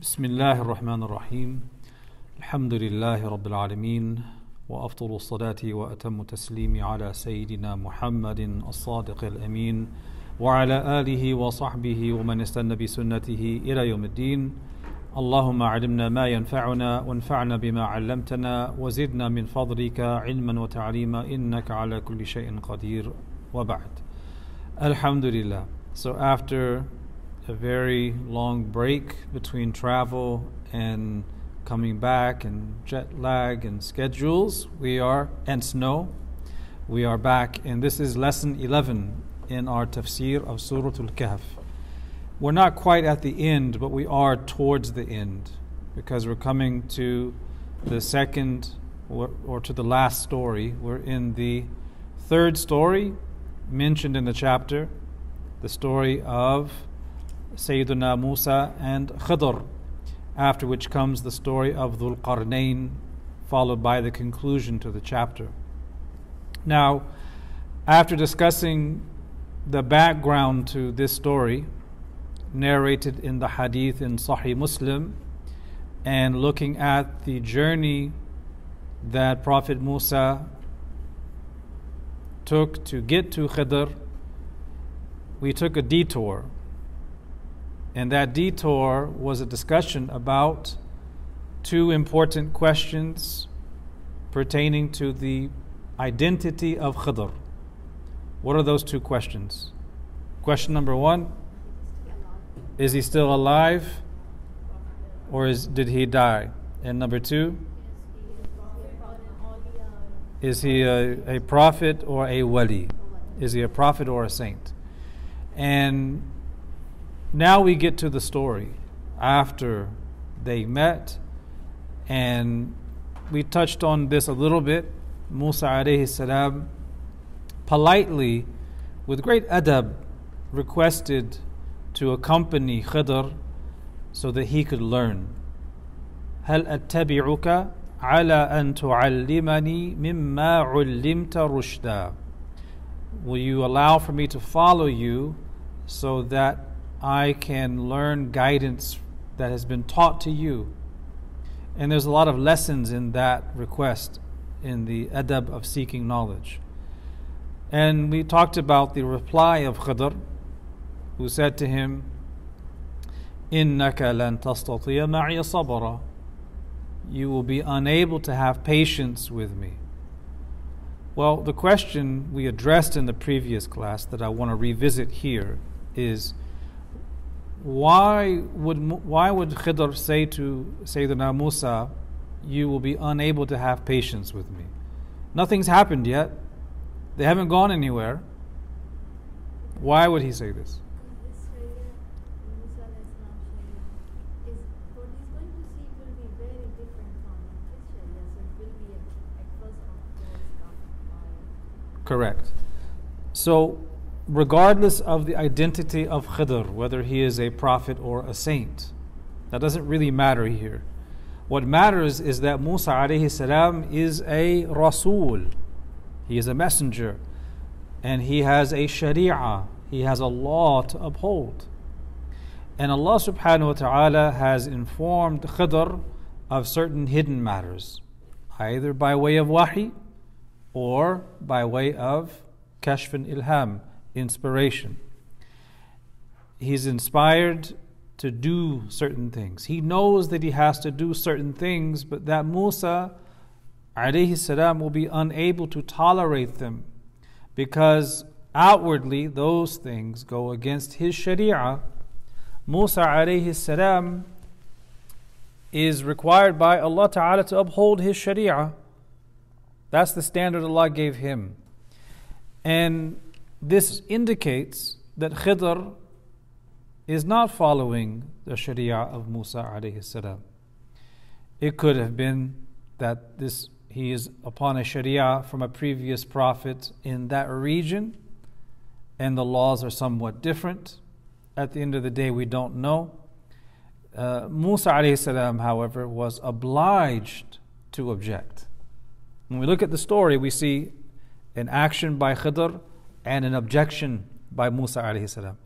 بسم الله الرحمن الرحيم. الحمد لله رب العالمين وأفضل الصلاة وأتم التسليم على سيدنا محمد الصادق الأمين وعلى آله وصحبه ومن استنى بسنته إلى يوم الدين. اللهم علمنا ما ينفعنا وانفعنا بما علمتنا وزدنا من فضلك علما وتعليما إنك على كل شيء قدير. وبعد. الحمد لله. So after a very long break between travel and coming back and jet lag and schedules. We are and snow we are back. And this is lesson 11 in our tafsir of surah al-kahf we're not quite at the end but we are towards the end because we're coming to the second or, or to the last story. We're in the third story mentioned in the chapter the story of Sayyidina Musa and Khidr, after which comes the story of Dhul Qarnayn, followed by the conclusion to the chapter. Now, after discussing the background to this story, narrated in the hadith in Sahih Muslim, and looking at the journey that Prophet Musa took to get to Khidr, we took a detour and that detour was a discussion about two important questions pertaining to the identity of Khidr. What are those two questions? Question number one Is he still alive or is, did he die? And number two Is he a, a prophet or a wali? Is he a prophet or a saint? And now we get to the story after they met, and we touched on this a little bit. Musa alayhi salam politely, with great adab, requested to accompany Khidr so that he could learn. هل أتبعك على أن تعلمني مما علمت رشدا Will you allow for me to follow you so that I can learn guidance that has been taught to you. And there's a lot of lessons in that request, in the adab of seeking knowledge. And we talked about the reply of Khidr, who said to him, إِنَّكَ لَن تَسْتَطِيَ مَعِيَ صَبْرًا You will be unable to have patience with me. Well, the question we addressed in the previous class that I want to revisit here is why would why would Khidr say to Sayyidina Musa, "You will be unable to have patience with me"? Nothing's happened yet. They haven't gone anywhere. Why would he say this? Correct. So regardless of the identity of Khidr, whether he is a prophet or a saint. That doesn't really matter here. What matters is that Musa alayhi salam is a Rasul. He is a messenger. And he has a Sharia. He has a law to uphold. And Allah subhanahu wa ta'ala has informed Khidr of certain hidden matters, either by way of wahi or by way of kashf and ilham, inspiration. He's inspired to do certain things. He knows that he has to do certain things, but that Musa alayhi salam will be unable to tolerate them because outwardly those things go against his sharia. Musa alayhi salam is required by Allah Ta'ala to uphold his sharia. That's the standard Allah gave him. And this indicates that Khidr is not following the Sharia of Musa alayhi salam. It could have been that this he is upon a Sharia from a previous prophet in that region, and the laws are somewhat different. At the end of the day, we don't know. Uh, Musa alayhi salam, however, was obliged to object. When we look at the story, we see an action by Khidr and an objection by Musa alayhi salam.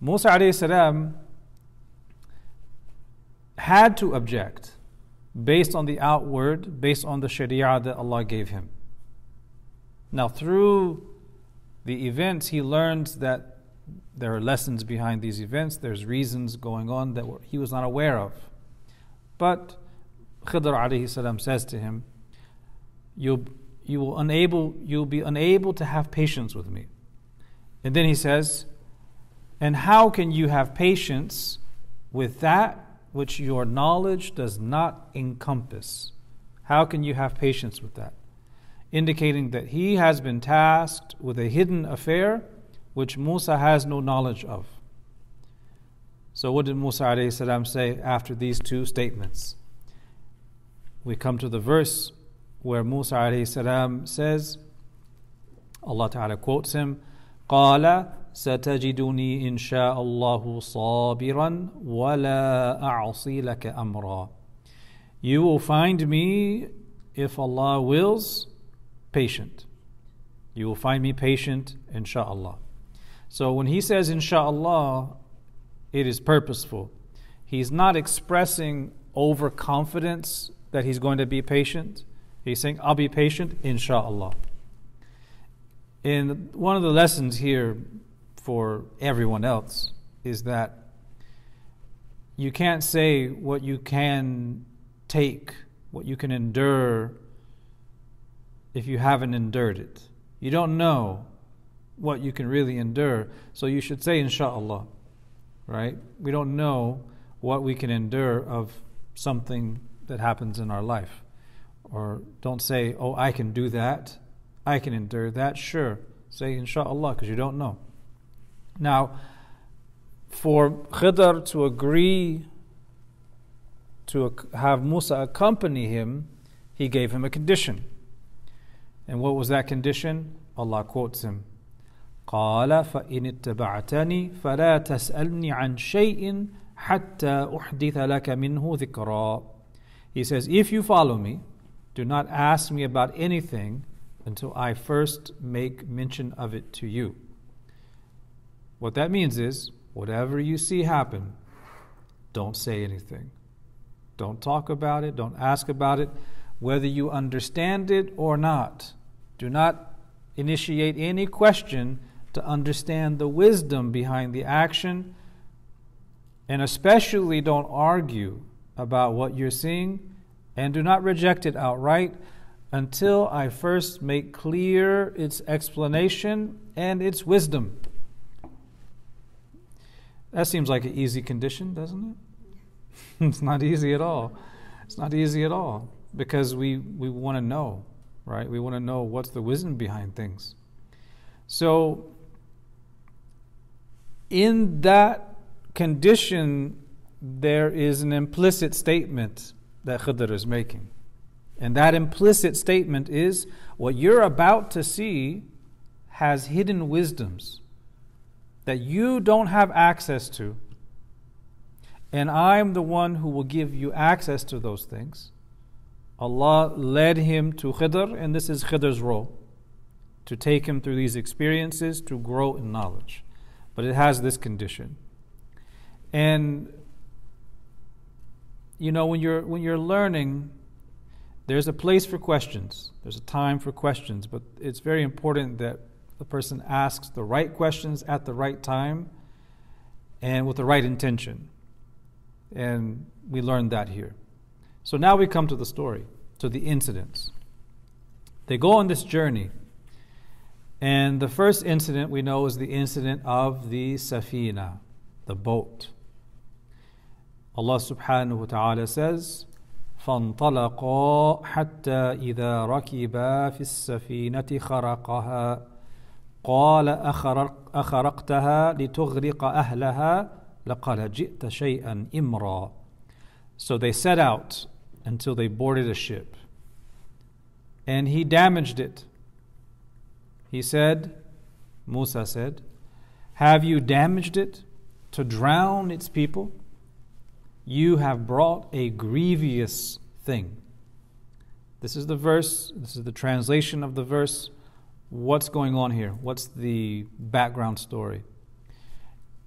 Musa alayhi salam had to object based on the outward, based on the sharia that Allah gave him. Now, through the events, he learned that there are lessons behind these events, there's reasons going on that he was not aware of. But Khidr alayhi salam says to him, you will unable, you'll be unable to have patience with me. And then he says, And how can you have patience with that which your knowledge does not encompass? How can you have patience with that? Indicating that he has been tasked with a hidden affair which Musa has no knowledge of. So, what did Musa say after these two statements? We come to the verse where Musa says, Allah Ta'ala quotes him, قال ستجدني إن شاء الله صابرا ولا أعصي لك أمرا You will find me, if Allah wills, patient. You will find me patient, inshaAllah. So when he says inshaAllah, it is purposeful. He's not expressing overconfidence that he's going to be patient. He's saying, I'll be patient, inshaAllah. And one of the lessons here for everyone else is that you can't say what you can take, what you can endure, if you haven't endured it. You don't know what you can really endure, so you should say, inshallah, right? We don't know what we can endure of something that happens in our life. Or don't say, oh, I can do that, I can endure that. Sure, say inshallah because you don't know. Now, for Khidr to agree to have Musa accompany him, he gave him a condition. And what was that condition? Allah quotes him. قال فإن اتبعتني فلا تسألني عن شيء حتى أحدث لك منه ذكرا He says, if you follow me, do not ask me about anything until I first make mention of it to you. What that means is, whatever you see happen, don't say anything. Don't talk about it, don't ask about it, whether you understand it or not. Do not initiate any question to understand the wisdom behind the action, and especially don't argue about what you're seeing, and do not reject it outright until I first make clear its explanation and its wisdom. That seems like an easy condition, doesn't it? it's not easy at all. It's not easy at all because we, we want to know, right? We want to know what's the wisdom behind things. So, in that condition, there is an implicit statement that Khidr is making. And that implicit statement is what you're about to see has hidden wisdoms that you don't have access to. And I'm the one who will give you access to those things. Allah led him to Khidr, and this is Khidr's role to take him through these experiences to grow in knowledge. But it has this condition. And you know when you're when you're learning there's a place for questions. There's a time for questions, but it's very important that the person asks the right questions at the right time and with the right intention. And we learned that here. So now we come to the story, to the incidents. They go on this journey. And the first incident we know is the incident of the safina, the boat. Allah subhanahu wa ta'ala says, فانطلقا حتى إذا ركبا في السفينة خرقها قال أخرق أخرقتها لتغرق أهلها لقد جئت شيئا إمرا So they set out until they boarded a ship. And he damaged it. He said, Musa said, Have you damaged it to drown its people? You have brought a grievous thing. This is the verse, this is the translation of the verse what's going on here? What's the background story?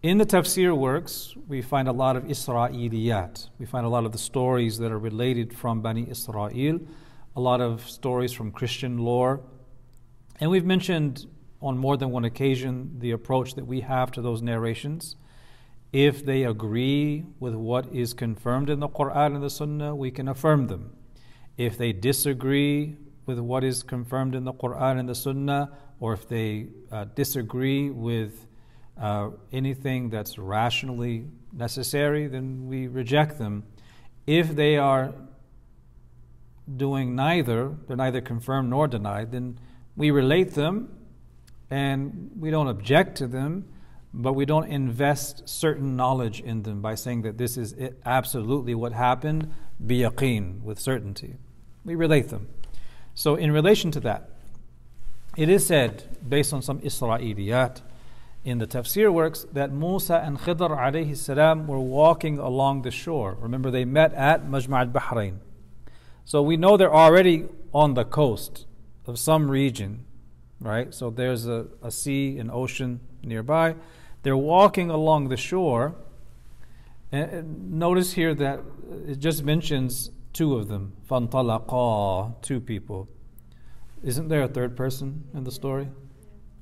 In the tafsir works, we find a lot of Isra'iliyat. We find a lot of the stories that are related from Bani Israel, a lot of stories from Christian lore. And we've mentioned on more than one occasion the approach that we have to those narrations. If they agree with what is confirmed in the Quran and the Sunnah, we can affirm them. If they disagree with what is confirmed in the Quran and the Sunnah, or if they uh, disagree with uh, anything that's rationally necessary, then we reject them. If they are doing neither, they're neither confirmed nor denied, then we relate them and we don't object to them, but we don't invest certain knowledge in them by saying that this is absolutely what happened, biyaqeen, with certainty. We relate them. So, in relation to that, it is said, based on some Isra'iliyat in the tafsir works, that Musa and Khidr alayhi salam were walking along the shore. Remember, they met at Majma' al-Bahrain. So we know they're already on the coast of some region right? So there's a, a sea, an ocean nearby. They're walking along the shore. And notice here that it just mentions two of them. Fantalaqa, two people. Isn't there a third person in the story?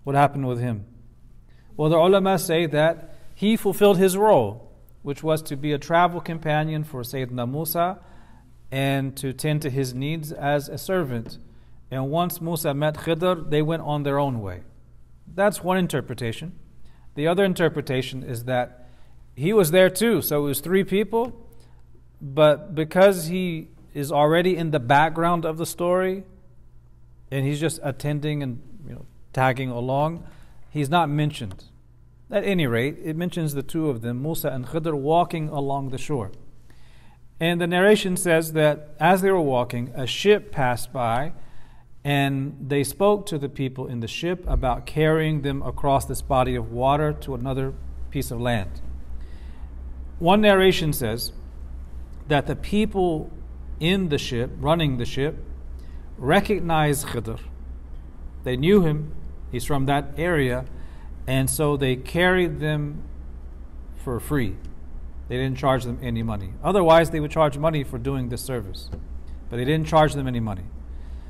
What happened with him? Well, the ulama say that he fulfilled his role, which was to be a travel companion for Sayyidina Musa and to tend to his needs as a servant. And once Musa met Khidr, they went on their own way. That's one interpretation. The other interpretation is that he was there too, so it was three people, but because he is already in the background of the story and he's just attending and you know, tagging along, he's not mentioned. At any rate, it mentions the two of them, Musa and Khidr, walking along the shore. And the narration says that as they were walking, a ship passed by and they spoke to the people in the ship about carrying them across this body of water to another piece of land. One narration says that the people in the ship, running the ship, recognized Khidr. They knew him, he's from that area, and so they carried them for free. They didn't charge them any money. Otherwise, they would charge money for doing this service, but they didn't charge them any money.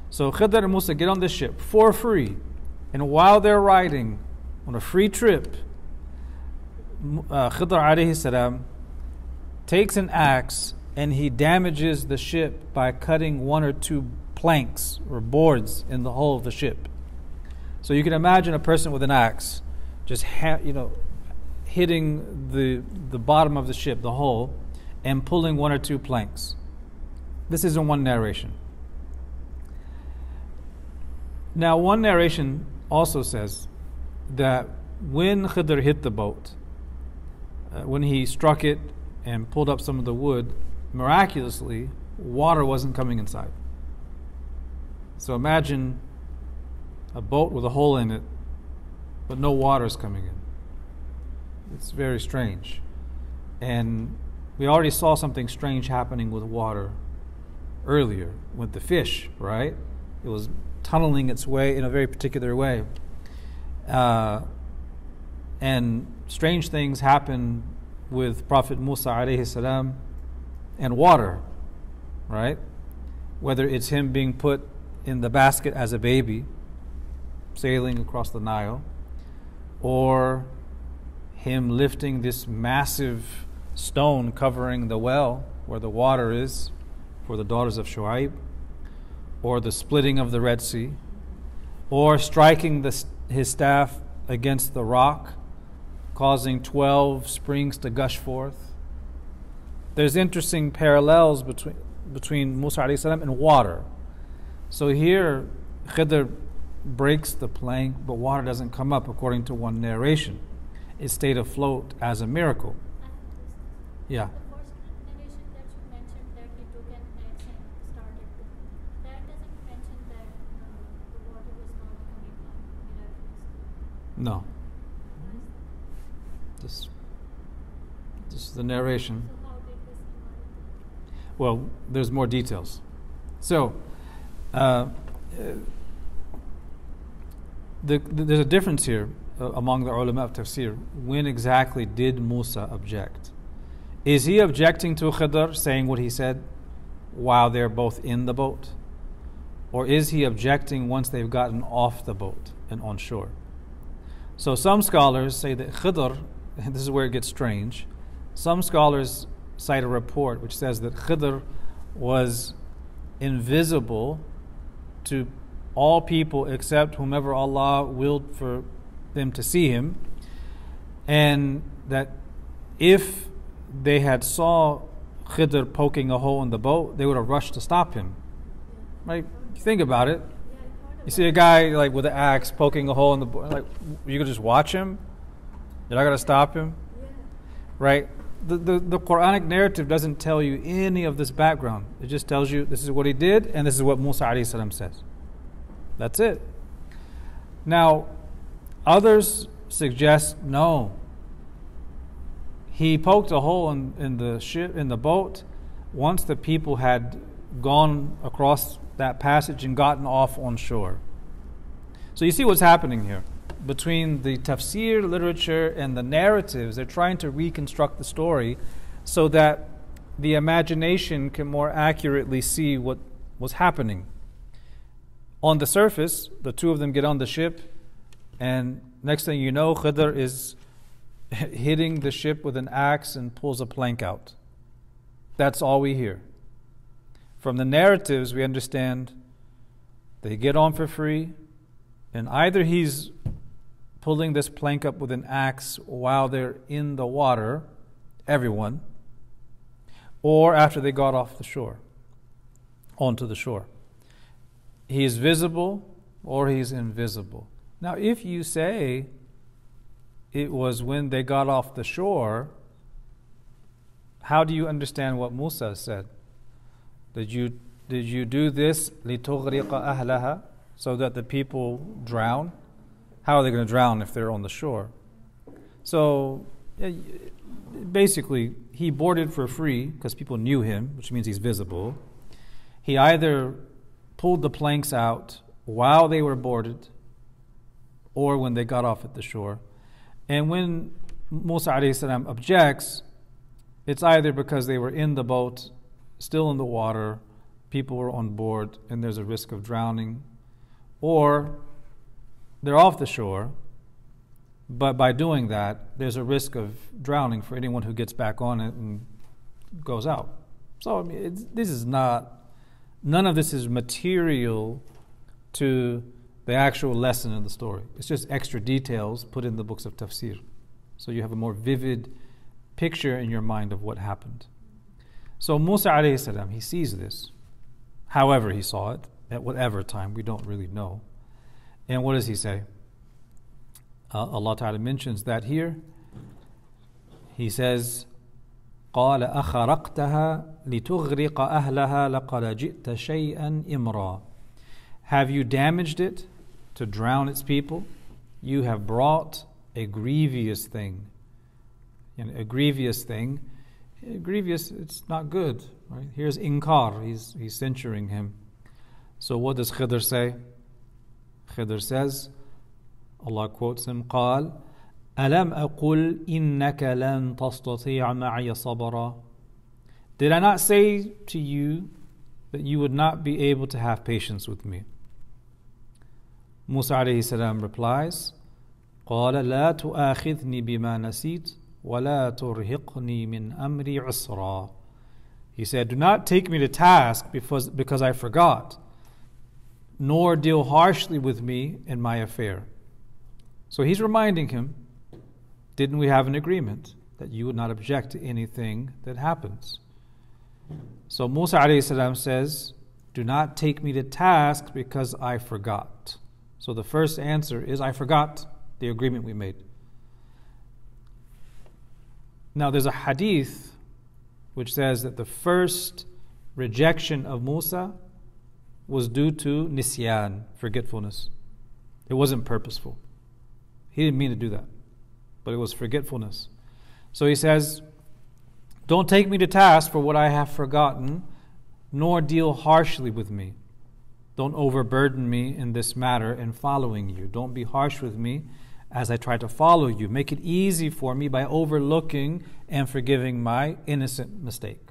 So Khidr and Musa get on this ship for free. And while they're riding on a free trip, uh, Khidr alayhi salam takes an axe and he damages the ship by cutting one or two planks or boards in the hull of the ship. So you can imagine a person with an axe just ha- you know hitting the the bottom of the ship, the hull, and pulling one or two planks. This is in one narration. Now, one narration also says that when Khidr hit the boat, uh, when he struck it and pulled up some of the wood, miraculously, water wasn't coming inside. So imagine a boat with a hole in it, but no water is coming in. It's very strange. And we already saw something strange happening with water earlier with the fish, right? It was tunneling its way in a very particular way. Uh, and strange things happen with Prophet Musa alayhi salam and water, right? Whether it's him being put in the basket as a baby, sailing across the Nile, or him lifting this massive stone covering the well where the water is for the daughters of Shu'aib or the splitting of the Red Sea, or striking the, his staff against the rock, causing 12 springs to gush forth. There's interesting parallels between, between Musa and water. So here, Khidr breaks the plank, but water doesn't come up, according to one narration. It stayed afloat as a miracle. Yeah. No. This, this is the narration. Well, there's more details. So, uh, the, the, there's a difference here. uh, among the ulama of tafsir, when exactly did Musa object? Is he objecting to Khidr saying what he said while they're both in the boat? Or is he objecting once they've gotten off the boat and on shore? So some scholars say that Khidr, this is where it gets strange, some scholars cite a report which says that Khidr was invisible to all people except whomever Allah willed for them to see him, and that if they had saw Khidr poking a hole in the boat, they would have rushed to stop him. Right? Think about it. You see a guy like with an axe poking a hole in the boat, like you could just watch him. You're not gonna stop him, right? The, the, the Quranic narrative doesn't tell you any of this background. It just tells you this is what he did and this is what Musa says. That's it. Now, others suggest no. He poked a hole in, in the ship in the boat once the people had gone across that passage and gotten off on shore. So you see what's happening here between the tafsir literature and the narratives. They're trying to reconstruct the story so that the imagination can more accurately see what was happening. On the surface, the two of them get on the ship, and next thing you know, Khidr is hitting the ship with an axe and pulls a plank out. That's all we hear. From the narratives, we understand they get on for free, and either he's pulling this plank up with an axe while they're in the water, everyone, or after they got off the shore, onto the shore. He is visible or he's invisible. Now, if you say it was when they got off the shore, how do you understand what Musa said? Did you, did you do this لِتُغْرِقَ أَهْلَهَا so that the people drown? How are they going to drown if they're on the shore? So basically, he boarded for free because people knew him, which means he's visible. He either pulled the planks out while they were boarded or when they got off at the shore. And when Musa salam objects, it's either because they were in the boat, still in the water, people are on board, and there's a risk of drowning, or they're off the shore, but by doing that, there's a risk of drowning for anyone who gets back on it and goes out. So I mean, this is not none of this is material to the actual lesson in the story. It's just extra details put in the books of tafsir. So you have a more vivid picture in your mind of what happened. So Musa alayhi salam, he sees this, however he saw it, at whatever time, we don't really know. And what does he say? Uh, Allah Ta'ala mentions that here. He says, قال أخرقتها لتغرق أهلها لقد جئت شيئا إمرا Have you damaged it to drown its people? You have brought a grievous thing. And a grievous thing, grievous, it's not good. Right? Here's Inkar, he's, he's censuring him. So what does Khidr say? Khidr says, Allah quotes him, قال ألم أقل إنك لن تستطيع معي صبرا Did I not say to you that you would not be able to have patience with me? Musa عليه السلام replies قال لا تؤاخذني بما نسيت ولا ترهقني من أمري عسرا He said, Do not take me to task because, because I forgot, nor deal harshly with me in my affair. So he's reminding him didn't we have an agreement that you would not object to anything that happens? So Musa salam says, Do not take me to task because I forgot. So the first answer is, I forgot the agreement we made. Now there's a hadith which says that the first rejection of Musa was due to nisyan, forgetfulness. It wasn't purposeful. He didn't mean to do that but it was forgetfulness. So he says, Don't take me to task for what I have forgotten, nor deal harshly with me. Don't overburden me in this matter in following you. Don't be harsh with me as I try to follow you. Make it easy for me by overlooking and forgiving my innocent mistake.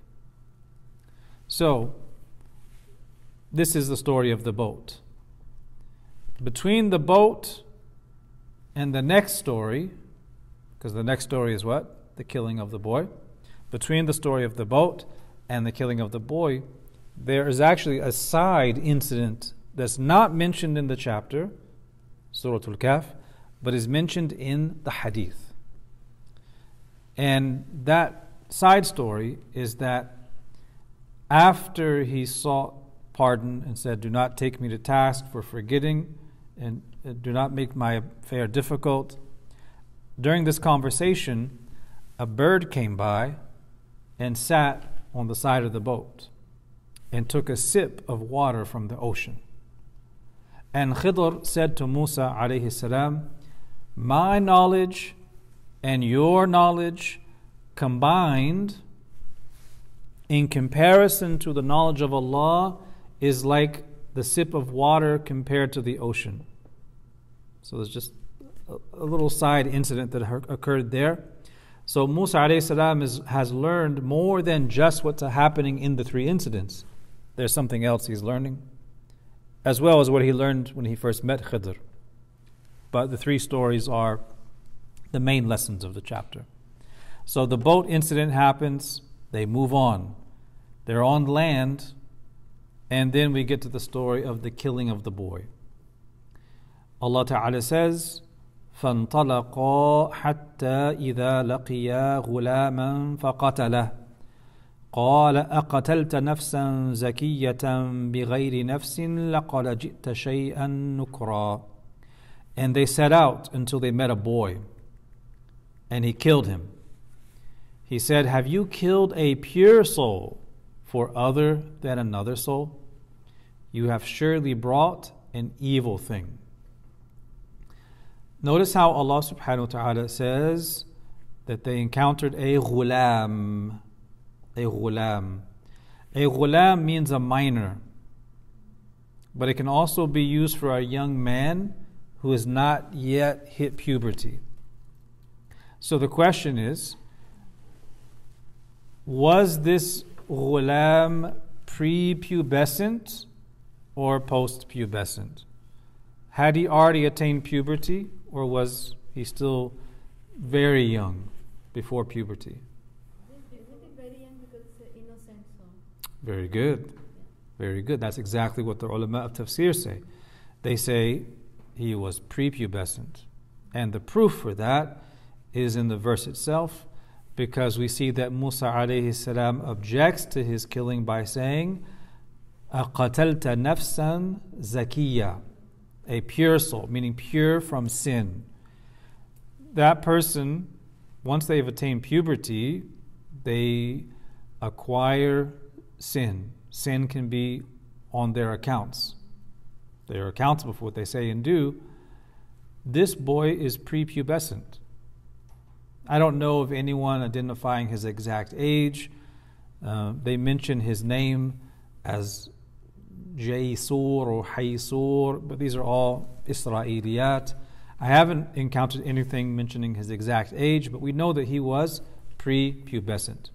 So, this is the story of the boat. Between the boat and the next story, because the next story is what? The killing of the boy. Between the story of the boat and the killing of the boy, there is actually a side incident that's not mentioned in the chapter, Surah Al Kahf, but is mentioned in the hadith. And that side story is that after he sought pardon and said, Do not take me to task for forgetting and uh, do not make my affair difficult, during this conversation, a bird came by and sat on the side of the boat and took a sip of water from the ocean. And Khidr said to Musa alayhi salam, My knowledge and your knowledge combined in comparison to the knowledge of Allah is like the sip of water compared to the ocean. So there's just a, little side incident that occurred there. So Musa is, has learned more than just what's happening in the three incidents. There's something else he's learning as well as what he learned when he first met Khidr But the three stories are the main lessons of the chapter. So the boat incident happens, they move on. They're on land, and then we get to the story of the killing of the boy. Allah Ta'ala says, فانطلقا حتى إذا لقيا غلاما فقتله قال أقتلت نفسا زكية بغير نفس لقد جئت شيئا نكرا and they set out until they met a boy, and he killed him. He said, Have you killed a pure soul for other than another soul? You have surely brought an evil thing. Notice how Allah subhanahu wa ta'ala says that they encountered a ghulam, a ghulam. A ghulam means a minor, but it can also be used for a young man who has not yet hit puberty. So the question is was this ghulam prepubescent or post-pubescent? Had he already attained puberty or was he still very young before puberty? Very good. Very good. That's exactly what the ulama of tafsir say. They say he was prepubescent. And the proof for that is in the verse itself, because we see that Musa alayhi salam objects to his killing by saying, أَقَتَلْتَ نَفْسًا زَكِيًّا A pure soul, meaning pure from sin. That person, once they've attained puberty, they acquire sin. Sin can be on their accounts. They are accountable for what they say and do. This boy is prepubescent. I don't know of anyone identifying his exact age. Uh, they mention his name as Jaysur or Haysur, but these are all Israeliyat. I haven't encountered anything mentioning his exact age, but we know that he was prepubescent.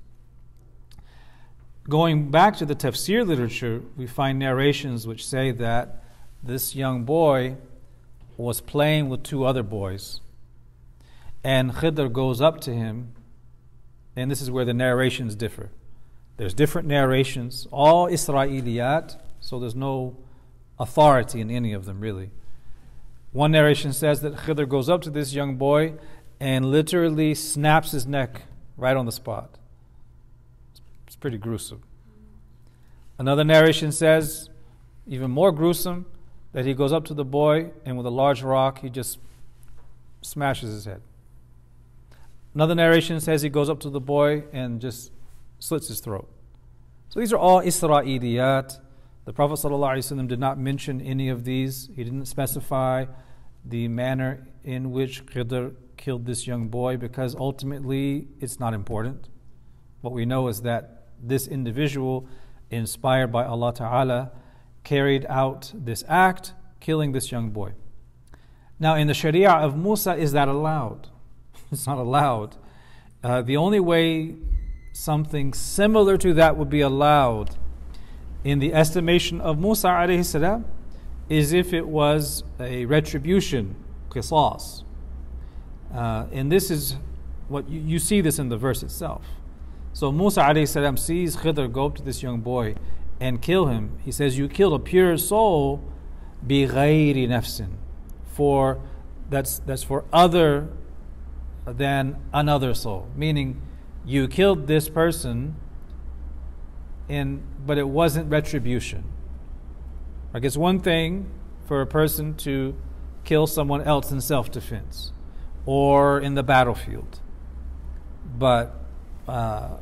Going back to the tafsir literature, we find narrations which say that this young boy was playing with two other boys. And Khidr goes up to him, and this is where the narrations differ. There's different narrations, all Israeliyat, so there's no authority in any of them really. One narration says that Khidr goes up to this young boy and literally snaps his neck right on the spot It's pretty gruesome. Another narration says, even more gruesome, that he goes up to the boy and with a large rock he just smashes his head. Another narration says he goes up to the boy and just slits his throat. So these are all Isra'iliyat. The Prophet ﷺ did not mention any of these. He didn't specify the manner in which Khidr killed this young boy because ultimately it's not important. What we know is that this individual, inspired by Allah Ta'ala, carried out this act, killing this young boy. Now, in the Sharia of Musa, is that allowed? It's not allowed. Uh, the only way something similar to that would be allowed in the estimation of Musa alayhi salam is if it was a retribution, qisas. Uh, and this is what you, you, see this in the verse itself. So Musa alayhi salam sees Khidr go up to this young boy and kill him. He says, You killed a pure soul bi ghayri nafsin. For that's that's for other than another soul. Meaning you killed this person in but it wasn't retribution. Like it's one thing for a person to kill someone else in self defense or in the battlefield. But uh,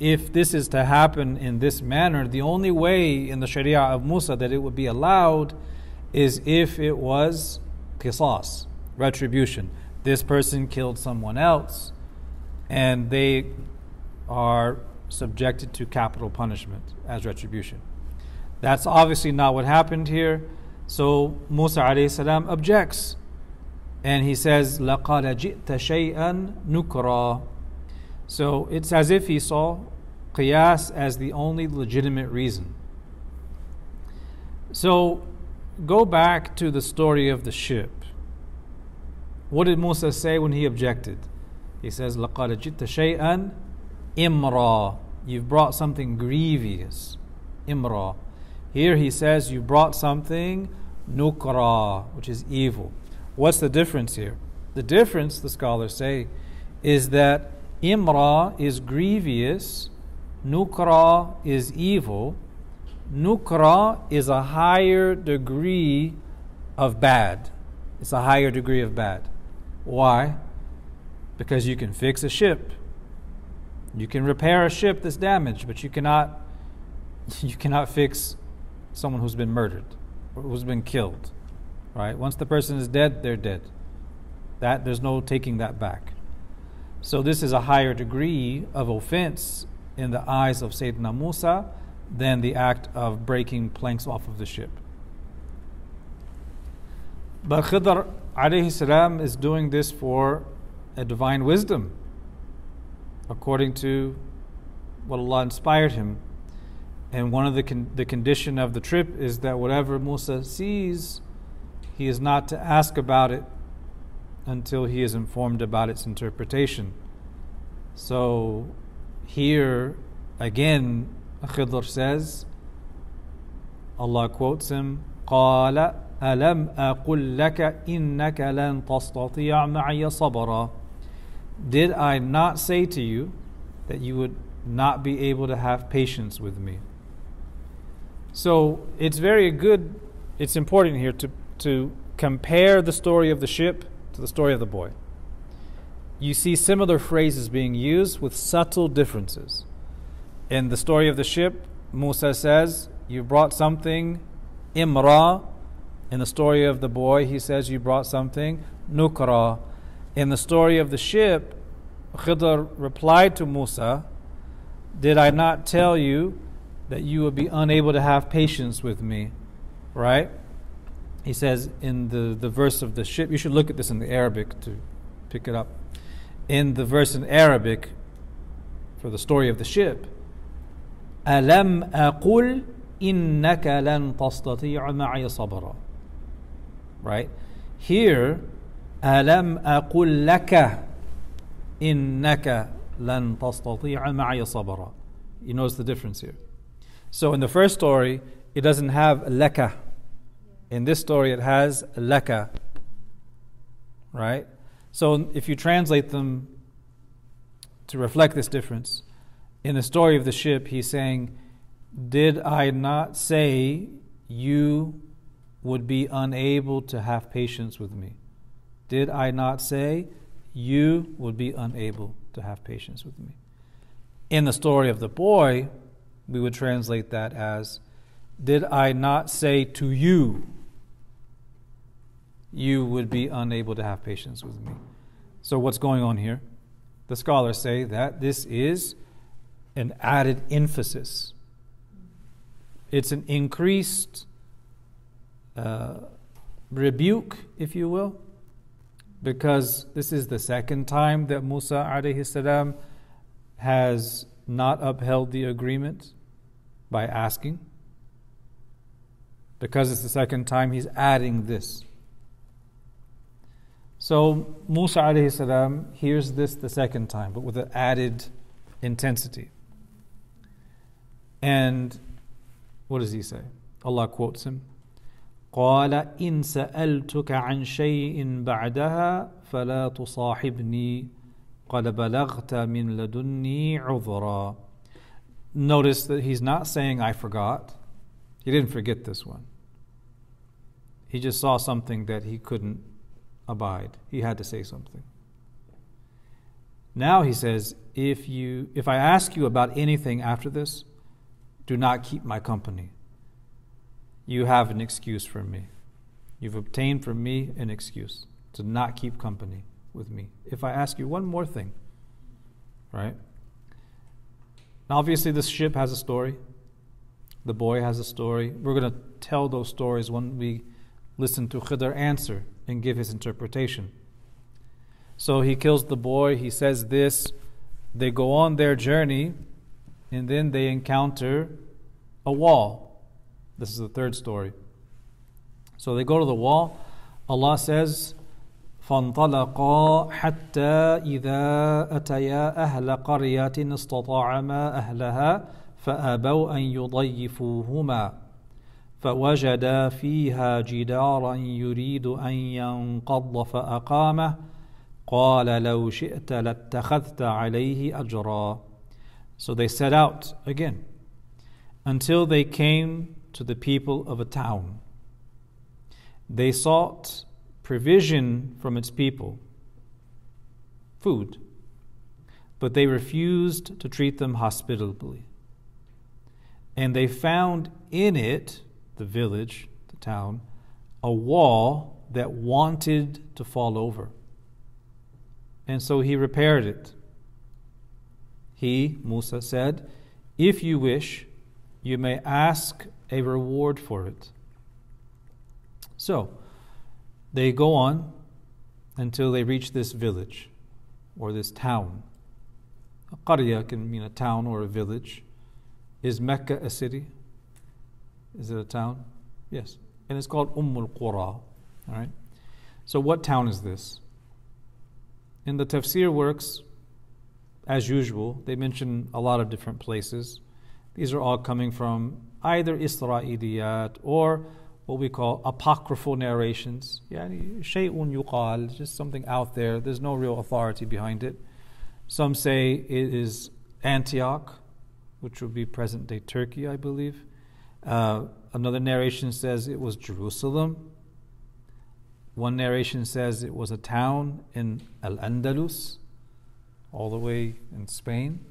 if this is to happen in this manner, the only way in the Sharia of Musa that it would be allowed is if it was qisas, retribution. This person killed someone else, and they are subjected to capital punishment as retribution. That's obviously not what happened here. So Musa alayhi salam objects. And he says, لَقَدْ جِئْتَ شَيْئًا نُكْرًا so it's as if he saw qisas as the only legitimate reason. So go back to the story of the ship. What did Musa say when he objected? He says, لَقَدْ جِئْتَ شَيْئًا imra. You've brought something grievous. Imra. Here he says, You brought something nukra, which is evil. What's the difference here? The difference, the scholars say, is that imra is grievous, nukra is evil. Nukra is a higher degree of bad. It's a higher degree of bad. Why? Because you can fix a ship. You can repair a ship that's damaged, but you cannot you cannot fix someone who's been murdered or who's been killed. Right? Once the person is dead, they're dead. That there's no taking that back. So this is a higher degree of offense in the eyes of Sayyidina Musa than the act of breaking planks off of the ship. But Khidr alayhi salam is doing this for a divine wisdom according to what Allah inspired him. And one of the, con- the condition of the trip is that whatever Musa sees, he is not to ask about it until he is informed about its interpretation. So here again, Khidr says, Allah quotes him, قال ألم أقل لك إنك لن تستطيع معي صبرا did I not say to you that you would not be able to have patience with me? So it's very good, it's important here to, to compare the story of the ship to the story of the boy. You see similar phrases being used with subtle differences. In the story of the ship, Musa says, You brought something imra. In the story of the boy, he says, You brought something nukra. In the story of the ship, Khidr replied to Musa, Did I not tell you that you would be unable to have patience with me? Right? He says in the, the verse of the ship, you should look at this in the Arabic to pick it up. In the verse in Arabic for the story of the ship, ألم أقل إنك لن تستطيع معي صبرا. Right? Here, ألم أقل لك إنك لن تستطيع معي صبرا. You notice the difference here. So in the first story, it doesn't have leka. in this story, it has leka. Right? So if you translate them to reflect this difference, in the story of the ship, he's saying, Did I not say you would be unable to have patience with me? Did I not say you would be unable to have patience with me? In the story of the boy, we would translate that as Did I not say to you, you would be unable to have patience with me? So, what's going on here? The scholars say that this is an added emphasis, it's an increased uh, rebuke, if you will, because this is the second time that Musa alayhi has not upheld the agreement by asking. Because it's the second time, he's adding this. So Musa alayhi salam hears this the second time, but with an added intensity. And what does he say? Allah quotes him. قال إن سألتك عن شيء بعدها فلا تصاحبني قد بلغت من لدني عذرا Notice that he's not saying I forgot. He didn't forget this one. He just saw something that he couldn't abide. He had to say something. Now he says, if you if I ask you about anything after this, do not keep my company. You have an excuse from me. You've obtained from me an excuse to not keep company with me. If I ask you one more thing, right? Now, obviously, this ship has a story. The boy has a story. We're going to tell those stories when we listen to Khidr answer and give his interpretation. So he kills the boy, he says this, they go on their journey, and then they encounter a wall. This is the third story. So they go to the wall. Allah says, فانطلقا حتى إذا أتيا أهل قرية استطعما أهلها فأبوا أن يضيفوهما فوجدا فيها جدارا يريد أن ينقض فأقامه قال لو شئت لاتخذت عليه أجرا So they set out again until they came to the people of a town. They sought provision from its people, food, but they refused to treat them hospitably. And they found in it, the village, the town, a wall that wanted to fall over. And so he repaired it. He, Musa, said, If you wish, you may ask a reward for it. So, they go on until they reach this village or this town. A qarya can mean a town or a village. Is Mecca a city? Is it a town? Yes. And it's called Ummul Qura. All right. So, what town is this? In the tafsir works, as usual, they mention a lot of different places. These are all coming from either Isra'iliyat or what we call apocryphal narrations. Yani shay'un yuqal, just something out there. There's no real authority behind it. Some say it is Antioch, which would be present day Turkey, I believe. Uh, another narration says it was Jerusalem. One narration says it was a town in Al Andalus, all the way in Spain.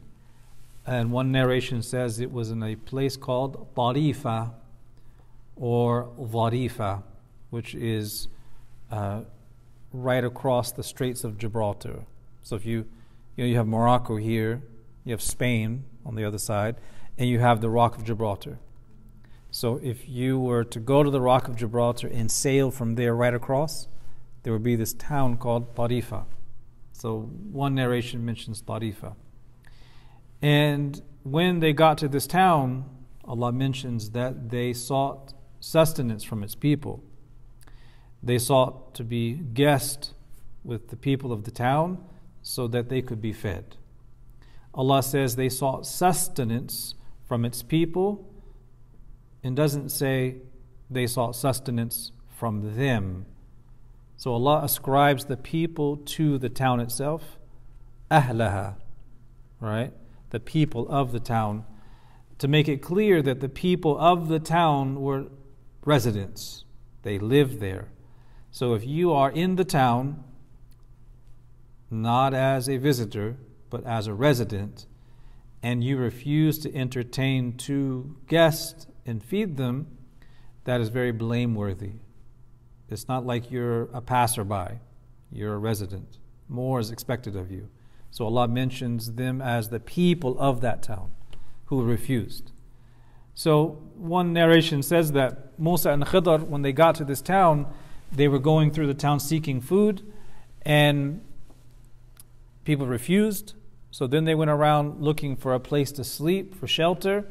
And one narration says it was in a place called Tarifa, or Varifa, which is uh, right across the Straits of Gibraltar. So if you, you know, you have Morocco here, you have Spain on the other side, and you have the Rock of Gibraltar. So if you were to go to the Rock of Gibraltar and sail from there right across, there would be this town called Tarifa. So one narration mentions Tarifa. And when they got to this town, Allah mentions that they sought sustenance from its people. They sought to be guest with the people of the town so that they could be fed. Allah says they sought sustenance from its people and doesn't say they sought sustenance from them. So Allah ascribes the people to the town itself, ahlaha, right? The people of the town, to make it clear that the people of the town were residents. They live there. So if you are in the town, not as a visitor, but as a resident, and you refuse to entertain two guests and feed them, that is very blameworthy. It's not like you're a passerby, you're a resident. More is expected of you. So Allah mentions them as the people of that town who refused. So one narration says that Musa and Khidr, when they got to this town, they were going through the town seeking food, and people refused. So then they went around looking for a place to sleep, for shelter,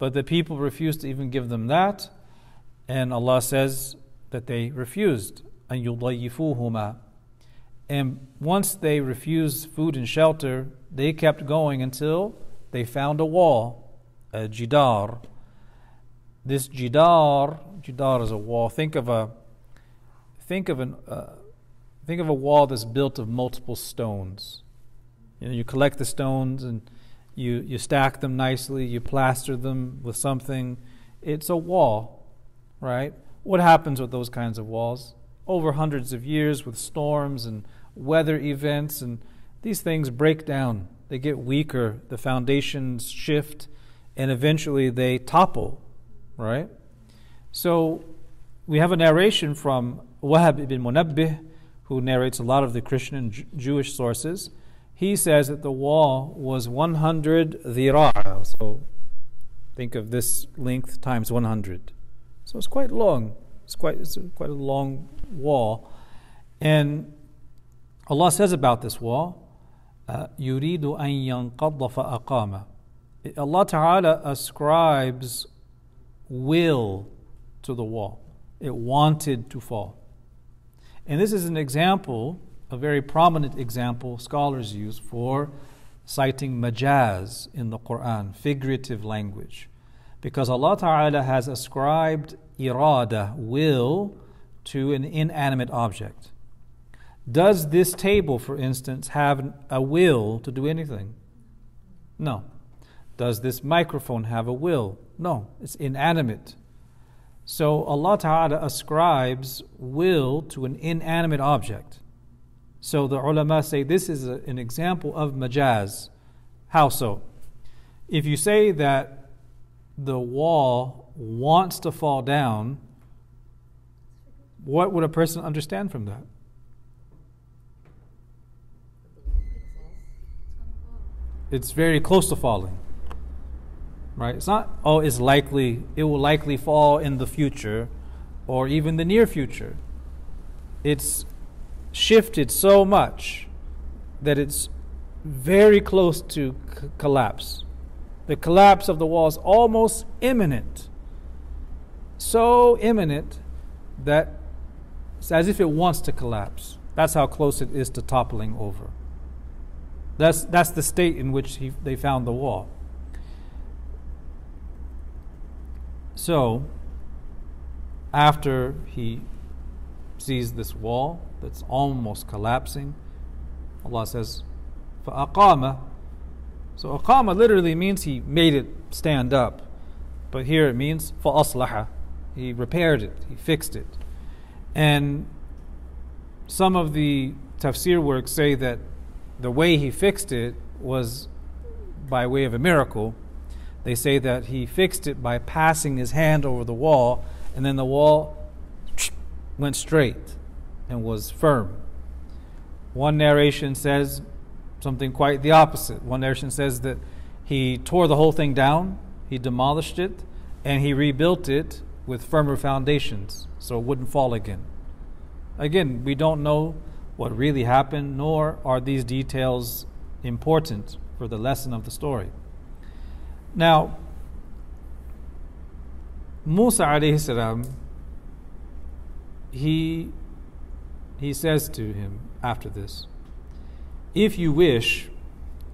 but the people refused to even give them that. And Allah says that they refused. And يُضَيِّفُوهُمَا And once they refused food and shelter, they kept going until they found a wall, a jidar. This jidar, jidar is a wall. Think of a think of an uh, think of a wall that's built of multiple stones. You know, you collect the stones and you you stack them nicely, you plaster them with something. It's a wall, right? What happens with those kinds of walls? Over hundreds of years with storms and weather events and these things break down. They get weaker, the foundations shift, and eventually they topple, right? So we have a narration from Wahab ibn Munabbih, who narrates a lot of the Christian and Jewish sources, he says that the wall was 100 dhira. So think of this length times 100. So it's quite long. It's quite, it's quite a long wall. And Allah says about this wall, يريد أن ينقض فأقام. Allah Ta'ala ascribes will to the wall. It wanted to fall. And this is an example, a very prominent example scholars use for citing majaz in the Quran, figurative language. Because Allah Ta'ala has ascribed irada, will, to an inanimate object. Does this table, for instance, have a will to do anything? No. Does this microphone have a will? No, it's inanimate. So Allah Ta'ala ascribes will to an inanimate object. So the ulama say this is a, an example of majaz. How so? If you say that the wall wants to fall down, what would a person understand from that? It's very close to falling right? It's not, oh, it's likely, it will likely fall in the future or even the near future. It's shifted so much that it's very close to c- collapse. The collapse of the wall is almost imminent. So imminent that it's as if it wants to collapse. That's how close it is to toppling over. That's, that's the state in which he, they found the wall. So, after he sees this wall that's almost collapsing, Allah says, فَأَقَامَ So aqama literally means he made it stand up. But here it means فَأَصْلَحَ He repaired it, he fixed it. And some of the tafsir works say that the way he fixed it was by way of a miracle they say that he fixed it by passing his hand over the wall, and then the wall went straight and was firm. One narration says something quite the opposite. One narration says that he tore the whole thing down, he demolished it, and he rebuilt it with firmer foundations so it wouldn't fall again. Again, we don't know what really happened, nor are these details important for the lesson of the story. Now, Musa alayhi salam, he, he says to him after this, If you wish,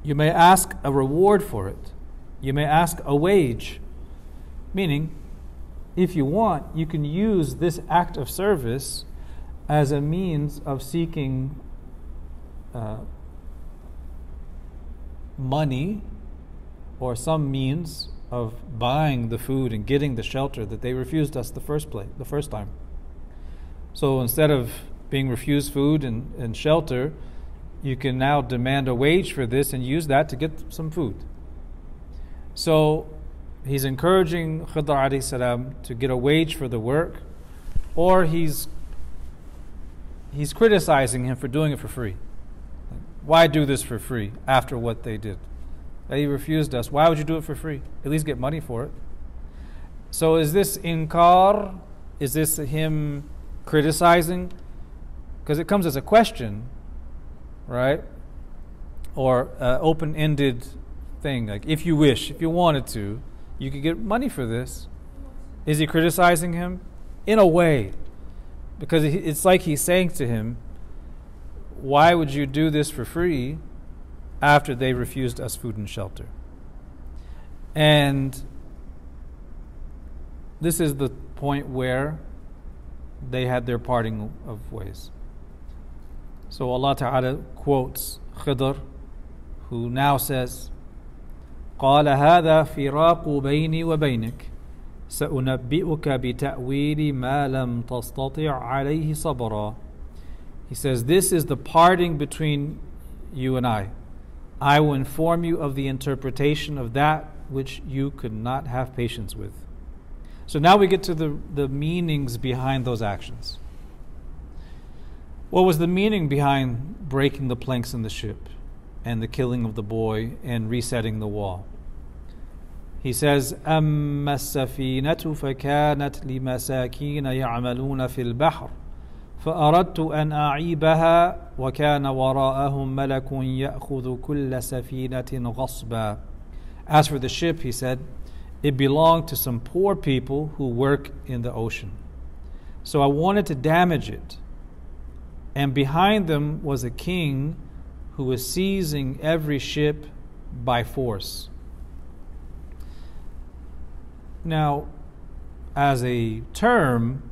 you may ask a reward for it. You may ask a wage. Meaning, if you want, you can use this act of service as a means of seeking uh, money or some means of buying the food and getting the shelter that they refused us the first place, the first time. So instead of being refused food and, and shelter, you can now demand a wage for this and use that to get some food. So he's encouraging Khidr salam to get a wage for the work, or he's he's criticizing him for doing it for free. Why do this for free after what they did? he refused us. Why would you do it for free? At least get money for it. So is this inkar? Is this him criticizing? Because it comes as a question, right? Or uh, open ended thing. Like, if you wish, if you wanted to, you could get money for this. Is he criticizing him? In a way. Because it's like he's saying to him, Why would you do this for free after they refused us food and shelter? And this is the point where they had their parting of ways. So Allah Ta'ala quotes Khidr, who now says, قال هذا فراق بيني وبينك سأنبئك بتأويل ما لم تستطع عليه صبرا He says, This is the parting between you and I. I will inform you of the interpretation of that which you could not have patience with. So now we get to the, the meanings behind those actions. What was the meaning behind breaking the planks in the ship and the killing of the boy and resetting the wall? He says, أما السفينة فكانت لمساكين يعملون في البحر فأردت أن أعيبها وكان وراءهم ملك يأخذ كل سفينة غصبا As for the ship, he said, it belonged to some poor people who work in the ocean. So I wanted to damage it. And behind them was a king who was seizing every ship by force. Now, as a term,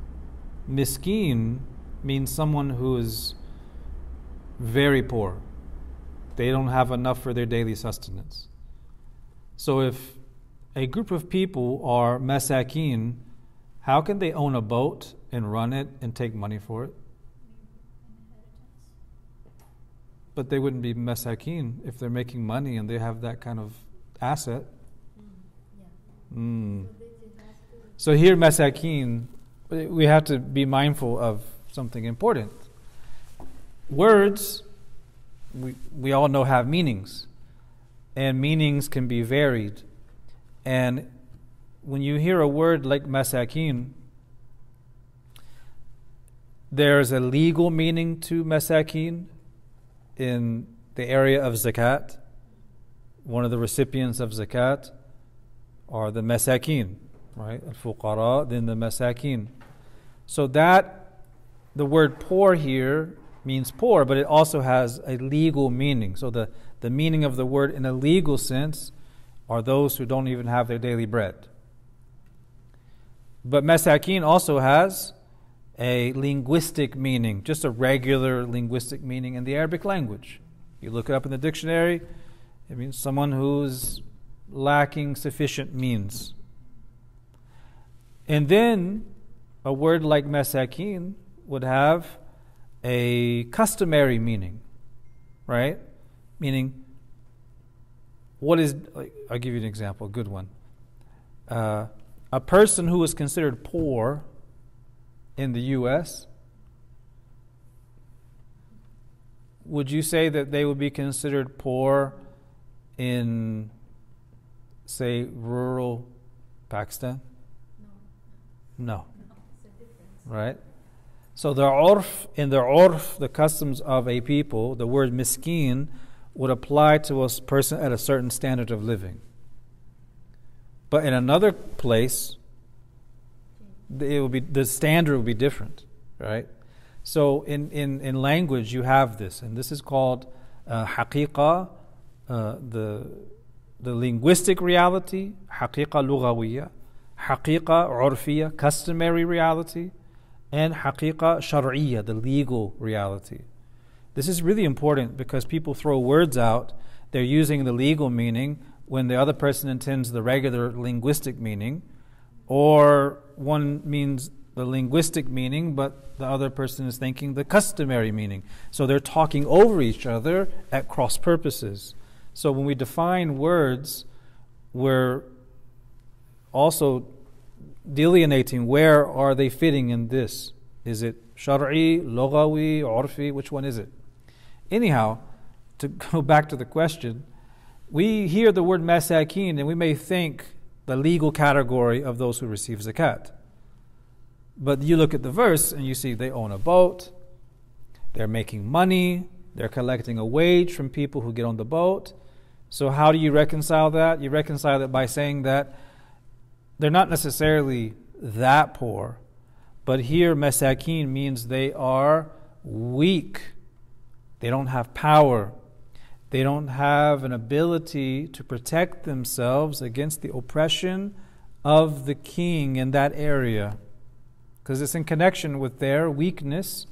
miskin means someone who is very poor. They don't have enough for their daily sustenance. So if a group of people are masakin, how can they own a boat and run it and take money for it? But they wouldn't be masakin if they're making money and they have that kind of asset. Mm. So here, masakin, we have to be mindful of something important. Words, we, we all know, have meanings, and meanings can be varied. And when you hear a word like masakin, there's a legal meaning to masakin in the area of zakat. One of the recipients of zakat are the masakin, right? Al fuqara, then the masakin. So that, the word poor here means poor, but it also has a legal meaning. So the, the meaning of the word in a legal sense are those who don't even have their daily bread. But masakin also has a linguistic meaning, just a regular linguistic meaning in the Arabic language. You look it up in the dictionary, it means someone who's lacking sufficient means. And then a word like masakin would have a customary meaning, right? Meaning what is, I'll give you an example, a good one. Uh, a person who is considered poor in the U.S., would you say that they would be considered poor in, say, rural Pakistan? No. No. Right? So the urf, in the urf, the customs of a people, the word miskin would apply to a person at a certain standard of living. But in another place, it will be the standard will be different, right? So in, in, in language, you have this, and this is called uh, uh, the, the linguistic reality, haqiqa lughawiyya, haqiqa urfiyya, customary reality, and haqiqa shar'iyya, the legal reality. This is really important because people throw words out, they're using the legal meaning when the other person intends the regular linguistic meaning, or one means the linguistic meaning, but the other person is thinking the customary meaning. So they're talking over each other at cross purposes. So when we define words, we're also delineating where are they fitting in this. Is it shar'i, lughawi, urfi? Which one is it? Anyhow, to go back to the question, we hear the word masakin and we may think the legal category of those who receive zakat. But you look at the verse and you see they own a boat, they're making money, they're collecting a wage from people who get on the boat. So, how do you reconcile that? You reconcile it by saying that they're not necessarily that poor, but here, masakin means they are weak. They don't have power. They don't have an ability to protect themselves against the oppression of the king in that area. Because it's in connection with their weakness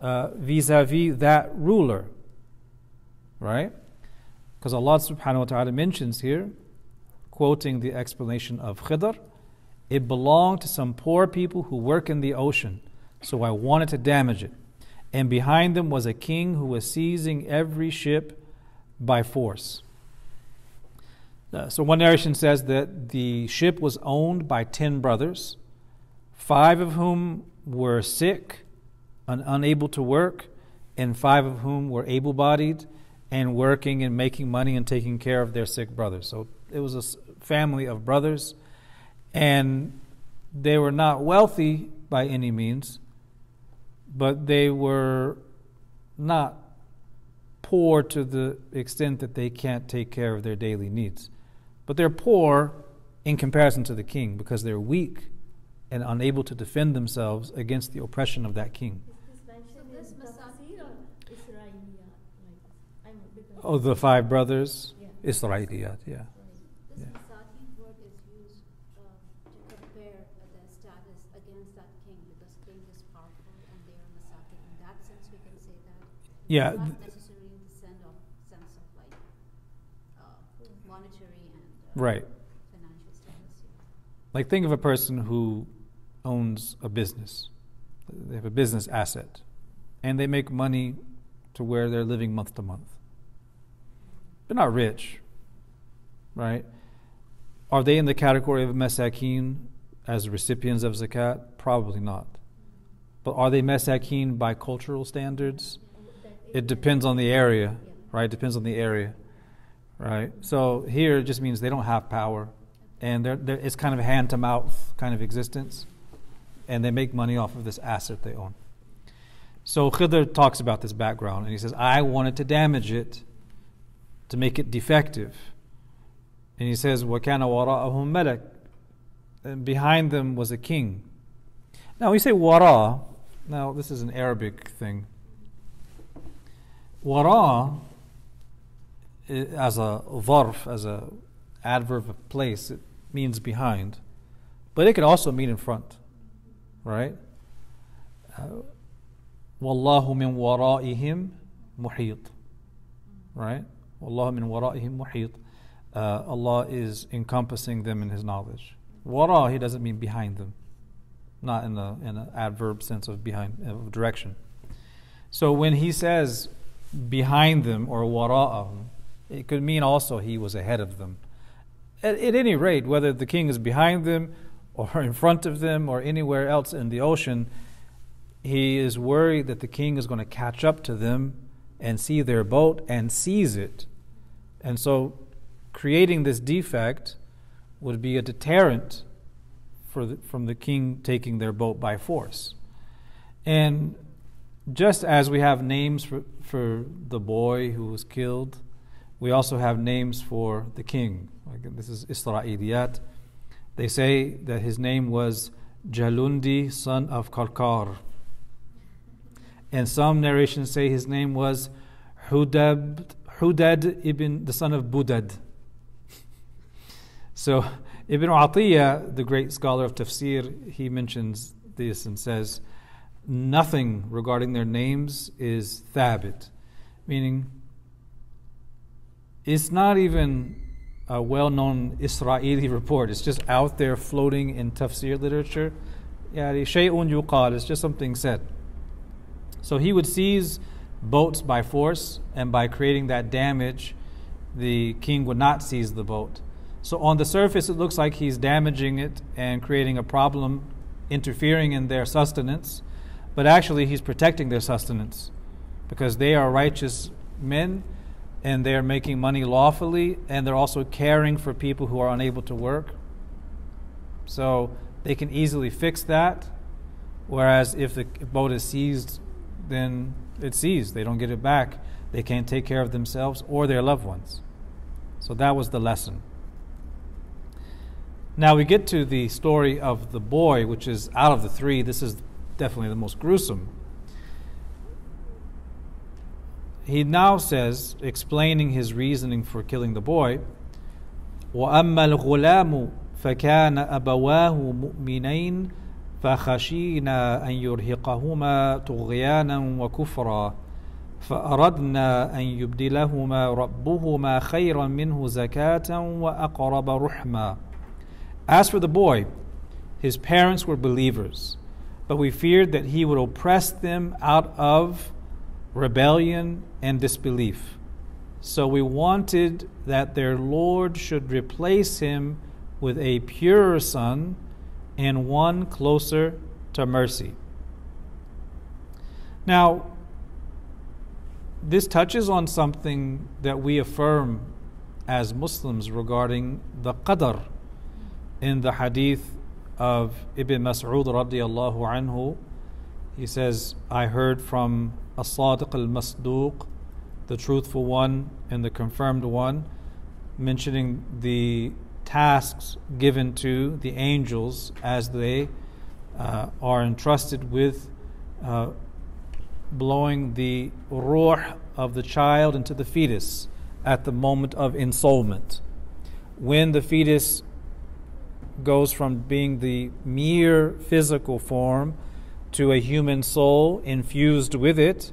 vis a vis that ruler. Right? Because Allah subhanahu wa ta'ala mentions here, quoting the explanation of Khidr, it belonged to some poor people who work in the ocean, so I wanted to damage it. And behind them was a king who was seizing every ship by force. Uh, so one narration says that the ship was owned by ten brothers, five of whom were sick and unable to work, and five of whom were able bodied and working and making money and taking care of their sick brothers. So it was a family of brothers and they were not wealthy by any means, but they were not poor to the extent that they can't take care of their daily needs. But they're poor in comparison to the king because they're weak and unable to defend themselves against the oppression of that king. Oh, the five brothers? Yeah. Israeliyat, yeah. Yeah. Not necessarily in the sense of, sense of like uh, monetary and uh, right. financial status. Like think of a person who owns a business. They have a business asset, and they make money to where they're living month to month. They're not rich, right? Are they in the category of masakin as recipients of zakat? Probably not. But are they masakin by cultural standards? It depends on the area, right? It depends on the area, right? So here it just means they don't have power, and they're, they're, it's kind of a hand to mouth kind of existence, and they make money off of this asset they own. So Khidr talks about this background, and he says, I wanted to damage it to make it defective. And he says, وَكَانَ وَرَاءَهُمْ مَلَكٌ And behind them was a king. Now we say wara. Now this is an Arabic thing. Wara, as a zarf, as a adverb of place, it means behind, but it can also mean in front, right? Wallahu min wara'ihim muhit, right? Wallahu min wara'ihim muhit. Uh, Allah is encompassing them in His knowledge. Wara, He doesn't mean behind them, not in the in an adverb sense of behind of direction. So when He says behind them or wara'ahum. It could mean also he was ahead of them. At, at, any rate, whether the king is behind them or in front of them or anywhere else in the ocean, he is worried that the king is going to catch up to them and see their boat and seize it. And so, creating this defect would be a deterrent for the, from the king taking their boat by force. And just as we have names for, for the boy who was killed, we also have names for the king. This is Israeliyat. They say that his name was Jalundi, son of Karkar. And some narrations say his name was Hudab, Hudad ibn, the son of Budad. so Ibn Atiyah, the great scholar of tafsir, he mentions this and says, nothing regarding their names is thabit, meaning it's not even a well known Israeli report, it's just out there floating in tafsir literature. It's just something said. So he would seize boats by force, and by creating that damage, the king would not seize the boat. So on the surface, it looks like he's damaging it and creating a problem, interfering in their sustenance but actually he's protecting their sustenance because they are righteous men and they're making money lawfully and they're also caring for people who are unable to work. So they can easily fix that Whereas if the boat is seized, then it's seized. They don't get it back. They can't take care of themselves or their loved ones. So that was the lesson. Now we get to the story of the boy, which is out of the three, this is definitely the most gruesome. He now says, explaining his reasoning for killing the boy, وأما الغلام فكان أبواه مؤمنين فخشينا أن يرهقهما طغيانا وكفرا فأردنا أن يبدلهما ربهما خيرا منه زكاة وأقرب رحما as for the boy, his parents were believers, but we feared that he would oppress them out of rebellion and disbelief. So we wanted that their Lord should replace him with a purer son and one closer to mercy. Now, this touches on something that we affirm as Muslims regarding the qadr in the hadith of Ibn Mas'ud radiallahu anhu, he says, I heard from As-Sadiq al-Masduq, the truthful one and the confirmed one, mentioning the tasks given to the angels as they uh, are entrusted with uh, blowing the ruh of the child into the fetus at the moment of ensoulment. When the fetus goes from being the mere physical form to a human soul infused with it,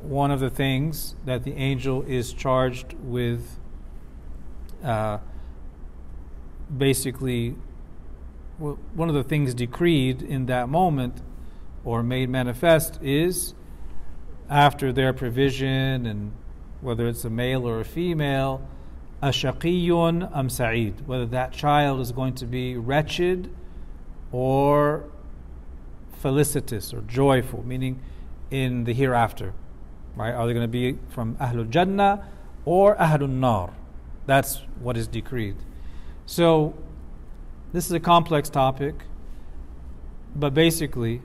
one of the things that the angel is charged with uh, basically one of the things decreed in that moment or made manifest is after their provision and whether it's a male or a female ashaqiyun am sa'id, whether that child is going to be wretched or felicitous or joyful, meaning in the hereafter. Right? Are they going to be from Ahlul Jannah or Ahlul Nar? That's what is decreed. So, this is a complex topic, but basically,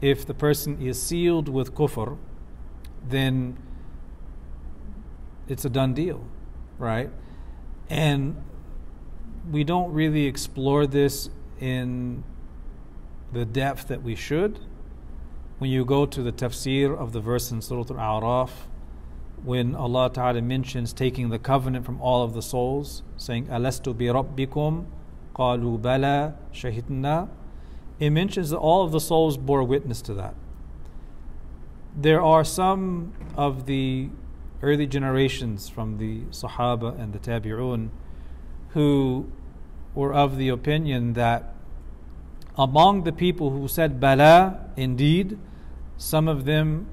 if the person is sealed with kufr, then it's a done deal, right? And we don't really explore this in the depth that we should. When you go to the tafsir of the verse in Surah Al A'raf, when Allah Ta'ala mentions taking the covenant from all of the souls, saying, Alastu bi rabbikum, qalu bala, shahidna, it mentions that all of the souls bore witness to that. There are some of the early generations from the Sahaba and the Tabi'un who were of the opinion that among the people who said Bala, indeed, some of them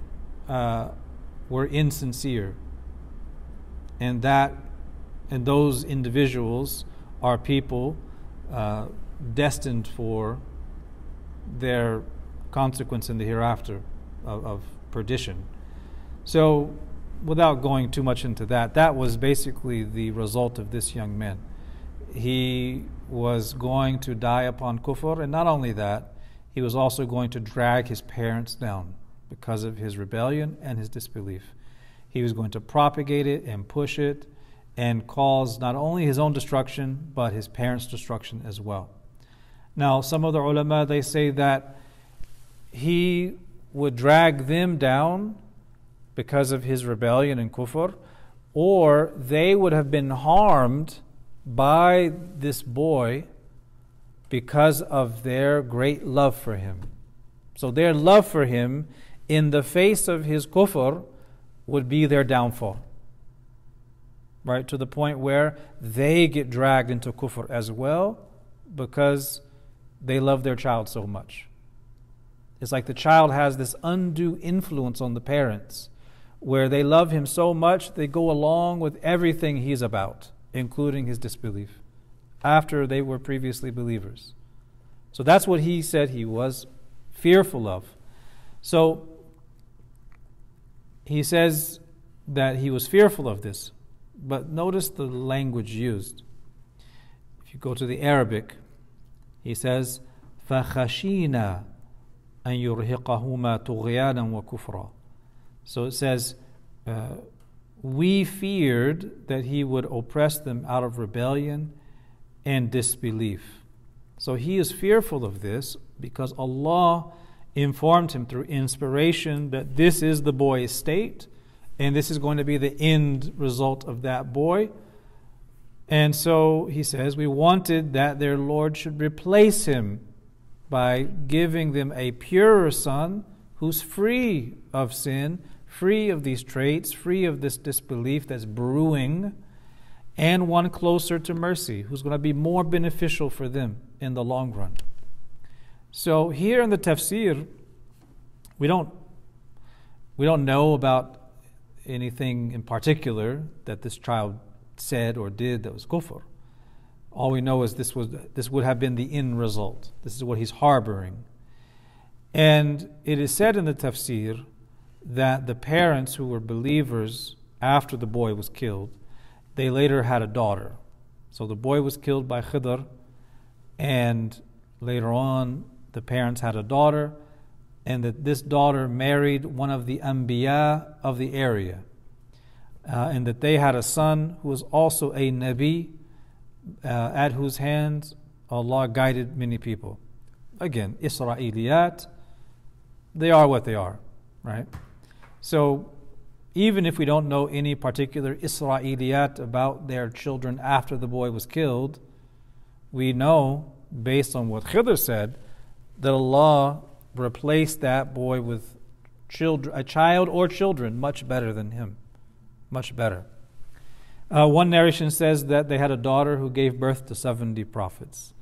uh, were insincere. And that, and those individuals are people uh, destined for their consequence in the hereafter of, of perdition. So without going too much into that, that was basically the result of this young man. He was going to die upon kufr, and not only that, he was also going to drag his parents down because of his rebellion and his disbelief. He was going to propagate it and push it and cause not only his own destruction, but his parents' destruction as well. Now, some of the ulama, they say that he would drag them down because of his rebellion and kufr, or they would have been harmed by this boy because of their great love for him. So their love for him in the face of his kufr would be their downfall. Right? To the point where they get dragged into kufr as well because they love their child so much. It's like the child has this undue influence on the parents where they love him so much they go along with everything he's about, including his disbelief, after they were previously believers. So that's what he said he was fearful of. So he says that he was fearful of this, but notice the language used. If you go to the Arabic, he says, فَخَشِينَا أن يرهقهما طغيانا وكفرا. so it says, uh, we feared that he would oppress them out of rebellion and disbelief. So he is fearful of this because Allah informed him through inspiration that this is the boy's state and this is going to be the end result of that boy. And so he says, We wanted that their Lord should replace him by giving them a purer son who's free of sin, free of these traits, free of this disbelief that's brewing, and one closer to mercy, who's going to be more beneficial for them in the long run. So here in the tafsir, we don't we don't know about anything in particular that this child said or did that was kufr. All we know is this was this would have been the end result. This is what he's harboring. And it is said in the tafsir that the parents who were believers after the boy was killed, they later had a daughter. So the boy was killed by Khidr, and later on the parents had a daughter, and that this daughter married one of the Anbiya of the area. Uh, and that they had a son who was also a Nabi, uh, at whose hands Allah guided many people. Again, Israeliyat, they are what they are, right? So, even if we don't know any particular Israeliyat about their children after the boy was killed, we know, based on what Khidr said, that Allah replaced that boy with children, a child or children much better than him. Much better. Uh, one narration says that they had a daughter who gave birth to 70 prophets.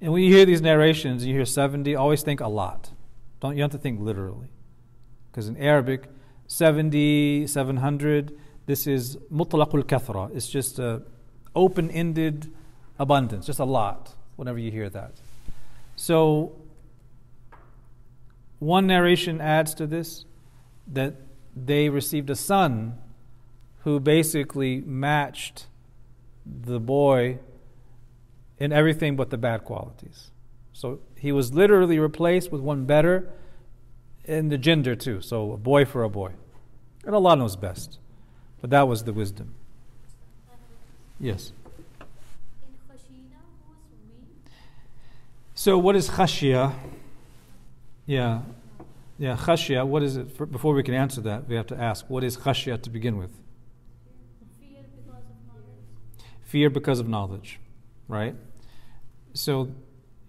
And when you hear these narrations, you hear 70, always think a lot. Don't you have to think literally. Because in Arabic, 70, 700, this is mutlaqul kathra. It's just a open-ended abundance, just a lot whenever you hear that. So one narration adds to this that they received a son who basically matched the boy in everything but the bad qualities. So he was literally replaced with one better in the gender too. So a boy for a boy. And Allah knows best. But that was the wisdom. Yes. So what is khashya? Yeah. Yeah, khashya, what is it? For, before we can answer that, we have to ask, what is khashya to begin with? Fear because of knowledge. Fear because of knowledge, right? So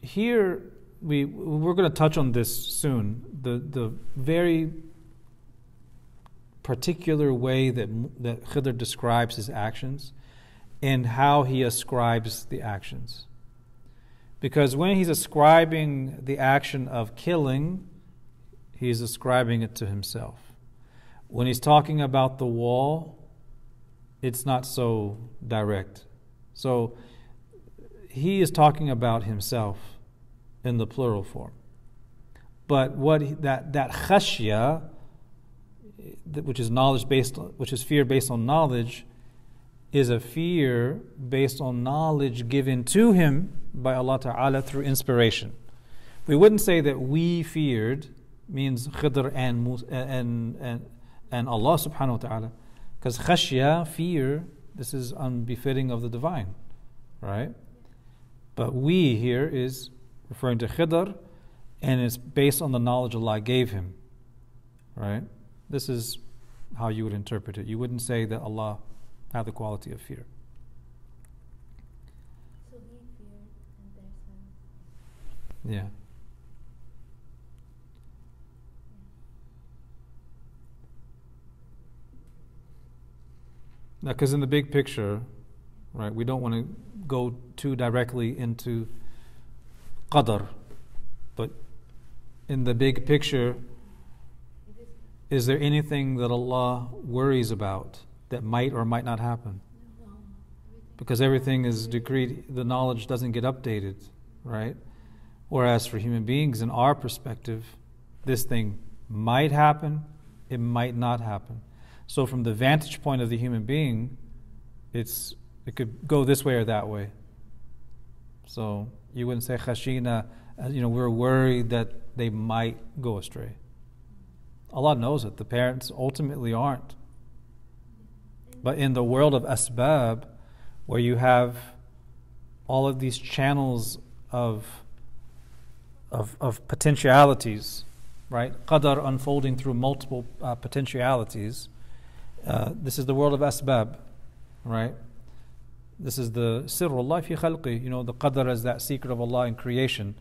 here we we're going to touch on this soon. The the very particular way that that Khidr describes his actions and how he ascribes the actions. Because when he's ascribing the action of killing, he's ascribing it to himself. When he's talking about the wall, it's not so direct. So he is talking about himself in the plural form. But what that that khashya, which is knowledge based, which is fear based on knowledge, is a fear based on knowledge given to him by Allah Ta'ala through inspiration. We wouldn't say that we feared means Khidr and, and, and, and Allah Subhanahu wa Ta'ala. Because khashya, fear, this is unbefitting of the divine, right? But we here is referring to Khidr and it's based on the knowledge Allah gave him, right? This is how you would interpret it. You wouldn't say that Allah had the quality of fear. So he feared, and. Yeah. Now, because in the big picture, right, we don't want to go too directly into qadr, but in the big picture, is there anything that Allah worries about that might or might not happen? Because everything is decreed, the knowledge doesn't get updated, right? Whereas for human beings, in our perspective, this thing might happen, it might not happen. So, from the vantage point of the human being, it's it could go this way or that way. So you wouldn't say khashina uh, you know, we're worried that they might go astray. Allah knows it. The parents ultimately aren't. But in the world of asbab, where you have all of these channels of, of, of potentialities, right? Qadar unfolding through multiple uh, potentialities. Uh, this is the world of asbab, right? This is the sirrullah fi khalqi, you know, the qadr is that secret of Allah in creation.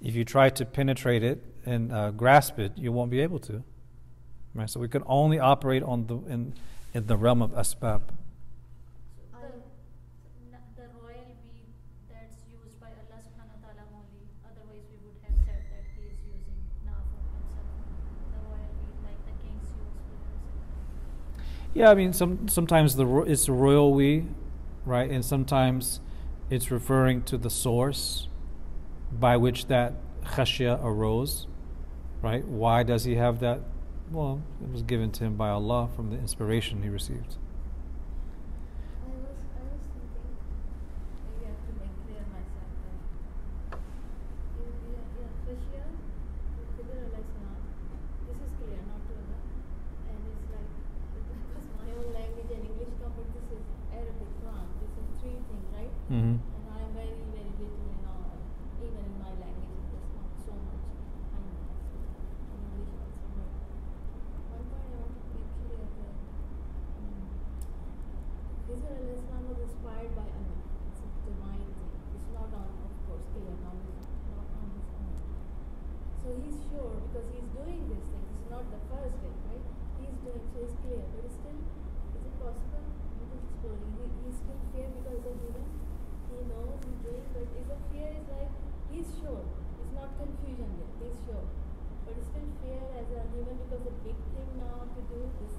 If you try to penetrate it and uh, grasp it, you won't be able to. Right? So we can only operate on the in, in the realm of asbab. The, the royal we that's used by Allah subhanahu wa ta'ala only. Otherwise we would have said that he is using na for himself. The royal we like the kings use for himself. Yeah, I mean, some sometimes the it's a royal we, right, and sometimes it's referring to the source by which that khashya arose, right? Why does he have that? Well, it was given to him by Allah from the inspiration he received. I was, I was thinking, maybe I have to make clear myself that in, in, in Khashya, Khidr alayhi salam, this is clear, not to Allah. And it's like, because my own language and English come, but this is Arabic Quran. This is three things, right? Mm-hmm. And I am very, very little in even in my language, so much. One point I want to make clear that um, alayhi was inspired by Allah. It's a divine thing. It's not on, of course, not on. So he's sure because he's doing this thing. Not the first right? He's doing so it's clear. But still, is it possible? I'm exploring. He, he's still fear because a human. He knows he's doing, but is a fear is like he's sure. It's not confusion there. He's sure. But still fear as a human because the big thing now to do is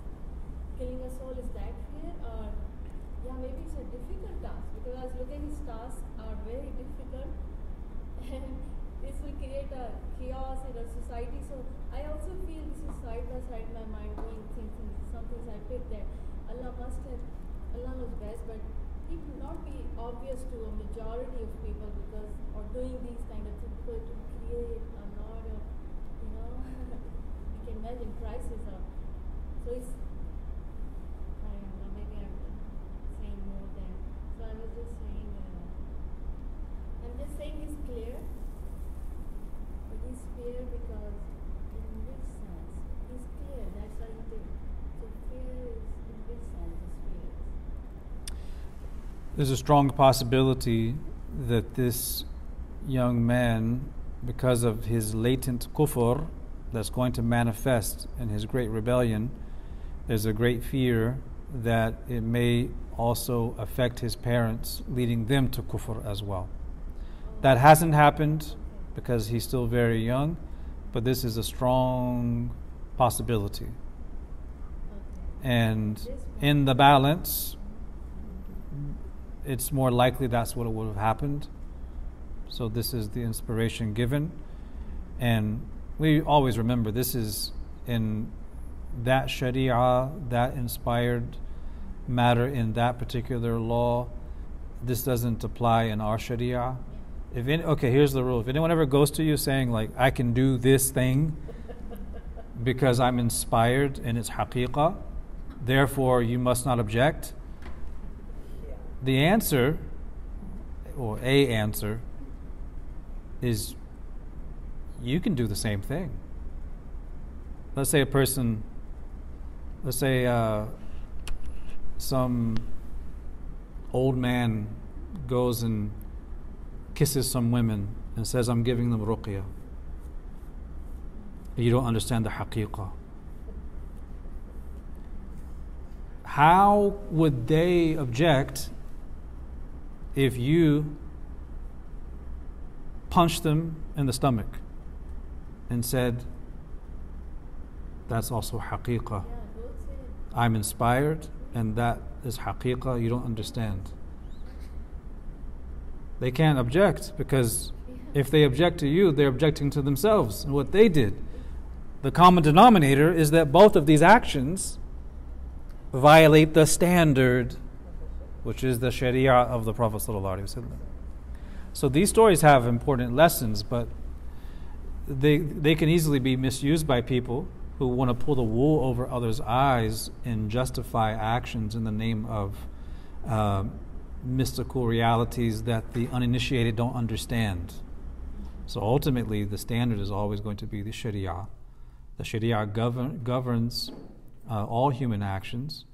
killing a soul. Is that fear or yeah, maybe it's a difficult task because I was looking his tasks are very difficult and this will create a chaos in a society. So I also feel this is side by side my mind going thinking some things I picked that Allah must have Allah knows best, but it would not be obvious to a majority of people because or doing these kind of things because will create a lot of you know you can imagine crisis or so it's I don't know, maybe I'm saying more than. So I was just saying, uh, I'm just saying he's clear, but he's fear because in which sense? He's clear, that's why he did. So fear is, in which sense is fear? There's a strong possibility that this young man, because of his latent kufr that's going to manifest in his great rebellion, there's a great fear that it may also affect his parents, leading them to kufr as well. That hasn't happened because he's still very young, but this is a strong possibility. And in the balance, it's more likely that's what would have happened. So this is the inspiration given. And we always remember this is in that sharia, that inspired matter in that particular law. This doesn't apply in our sharia. If any, okay, here's the rule. If anyone ever goes to you saying like I can do this thing because I'm inspired and it's haqiqah, therefore you must not object. The answer, or a answer, is you can do the same thing. Let's say a person, let's say uh, some old man goes and kisses some women and says, I'm giving them ruqya. You don't understand the haqiqah. How would they object if you punched them in the stomach and said, That's also haqiqah. I'm inspired, and that is haqiqah. You don't understand. They can't object because if they object to you, they're objecting to themselves and what they did. The common denominator is that both of these actions violate the standard, which is the sharia of the Prophet. So these stories have important lessons, but they, they can easily be misused by people who want to pull the wool over others' eyes and justify actions in the name of uh, mystical realities that the uninitiated don't understand. So ultimately, the standard is always going to be the Sharia. The Sharia govern, governs uh, all human actions.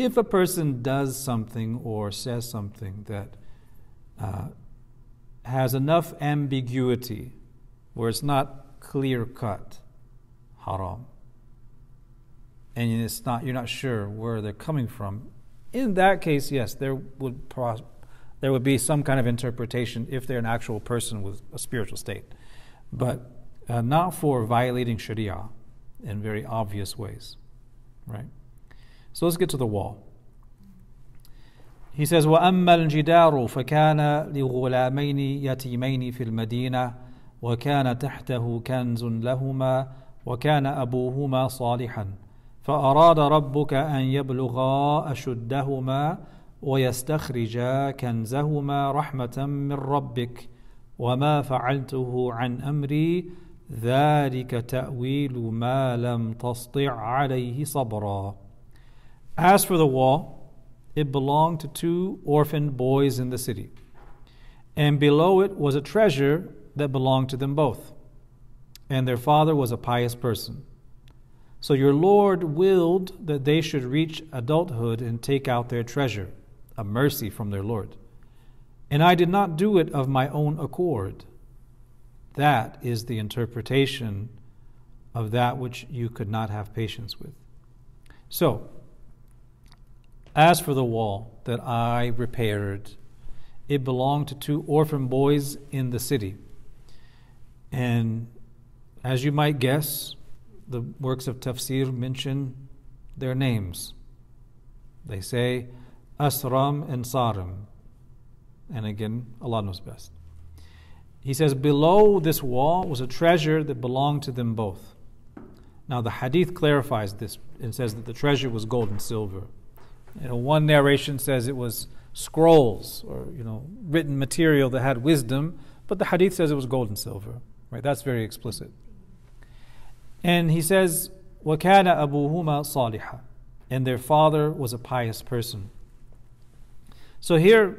If a person does something or says something that uh, has enough ambiguity where it's not clear cut, haram, and it's not you're not sure where they're coming from, in that case, yes, there would pro- there would be some kind of interpretation if they're an actual person with a spiritual state, but uh, not for violating Sharia in very obvious ways, right? So let's get to the wall. He says, وأما الجدار فكان لغلامين يتيمين في المدينة وكان تحته كنز لهما وكان أبوهما صالحا فأراد ربك أن يبلغا أشدهما ويستخرجا كنزهما رحمة من ربك وما فعلته عن أمري ذلك تأويل ما لم تسطع عليه صبرا As for the wall, it belonged to two orphaned boys in the city, and below it was a treasure that belonged to them both, and their father was a pious person. So your Lord willed that they should reach adulthood and take out their treasure, a mercy from their Lord. And I did not do it of my own accord. That is the interpretation of that which you could not have patience with. So, as for the wall that I repaired, it belonged to two orphan boys in the city. And as you might guess, the works of tafsir mention their names. They say Asram and Sarim. And again, Allah knows best. He says, Below this wall was a treasure that belonged to them both. Now, the hadith clarifies this and says that the treasure was gold and silver. You know, one narration says it was scrolls or you know written material that had wisdom, but the hadith says it was gold and silver. Right? That's very explicit. And he says, وَكَانَ أَبُوهُمَا صَالِحًا And their father was a pious person. So here,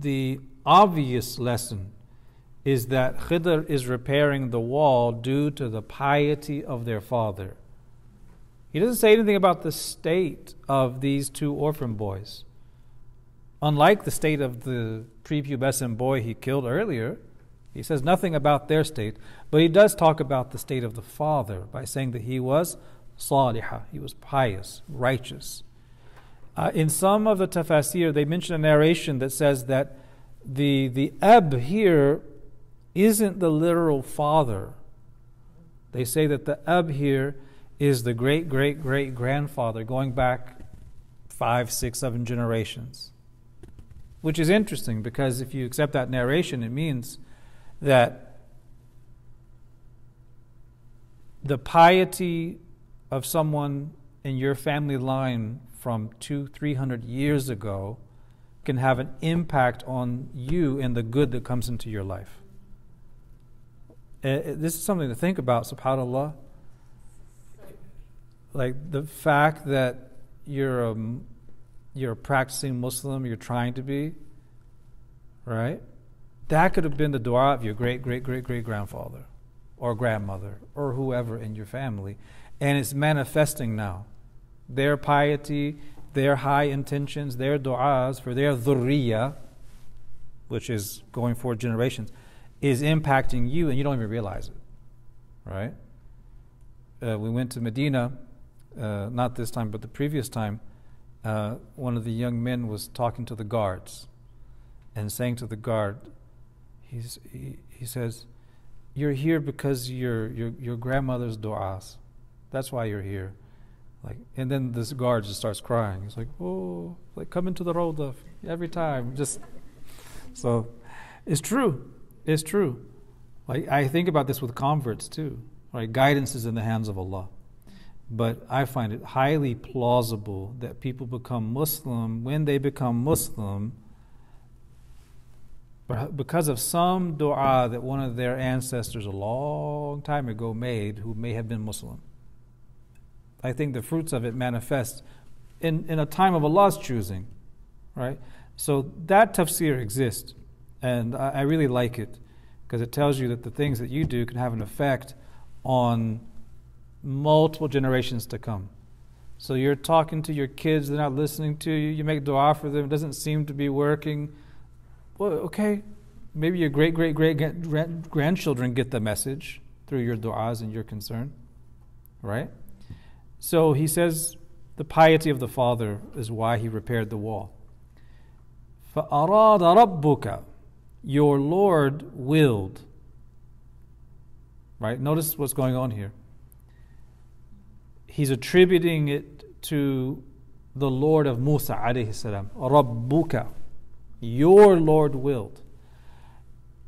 the obvious lesson is that Khidr is repairing the wall due to the piety of their father. He doesn't say anything about the state of these two orphan boys. Unlike the state of the prepubescent boy he killed earlier, he says nothing about their state, but he does talk about the state of the father by saying that he was salihah, he was pious, righteous. Uh, in some of the tafsir, they mention a narration that says that the, the ab here isn't the literal father. They say that the ab here is the great great great grandfather going back five, six, seven generations. Which is interesting because if you accept that narration, it means that the piety of someone in your family line from two, three hundred years ago can have an impact on you and the good that comes into your life. Uh, this is something to think about, subhanAllah. Like the fact that you're a, you're a practicing Muslim, you're trying to be, right? That could have been the dua of your great, great, great, great grandfather or grandmother or whoever in your family. And it's manifesting now. Their piety, their high intentions, their du'as for their dhurriya, which is going for generations, is impacting you and you don't even realize it. Right? Uh, we went to Medina, uh, not this time, but the previous time. Uh, one of the young men was talking to the guards and saying to the guard, he's, he, he says, You're here because your, your, your grandmother's du'as. That's why you're here. Like, and then this guard just starts crying. He's like, "Oh, like come into the road every time." Just so, it's true. It's true. Like I think about this with converts too. Right, guidance is in the hands of Allah, but I find it highly plausible that people become Muslim when they become Muslim because of some dua that one of their ancestors a long time ago made who may have been Muslim. I think the fruits of it manifest in, in a time of Allah's choosing, right? So that tafsir exists, and I, I really like it because it tells you that the things that you do can have an effect on multiple generations to come. So you're talking to your kids, they're not listening to you, you make dua for them, it doesn't seem to be working. Well, okay, maybe your great, great, great grandchildren get the message through your du'as and your concern, right? So he says the piety of the father is why he repaired the wall. فَأَرَادَ رَبُّكَ Your Lord willed. Right? Notice what's going on here. He's attributing it to the Lord of Musa alayhi salam. Rabbuka. Your Lord willed.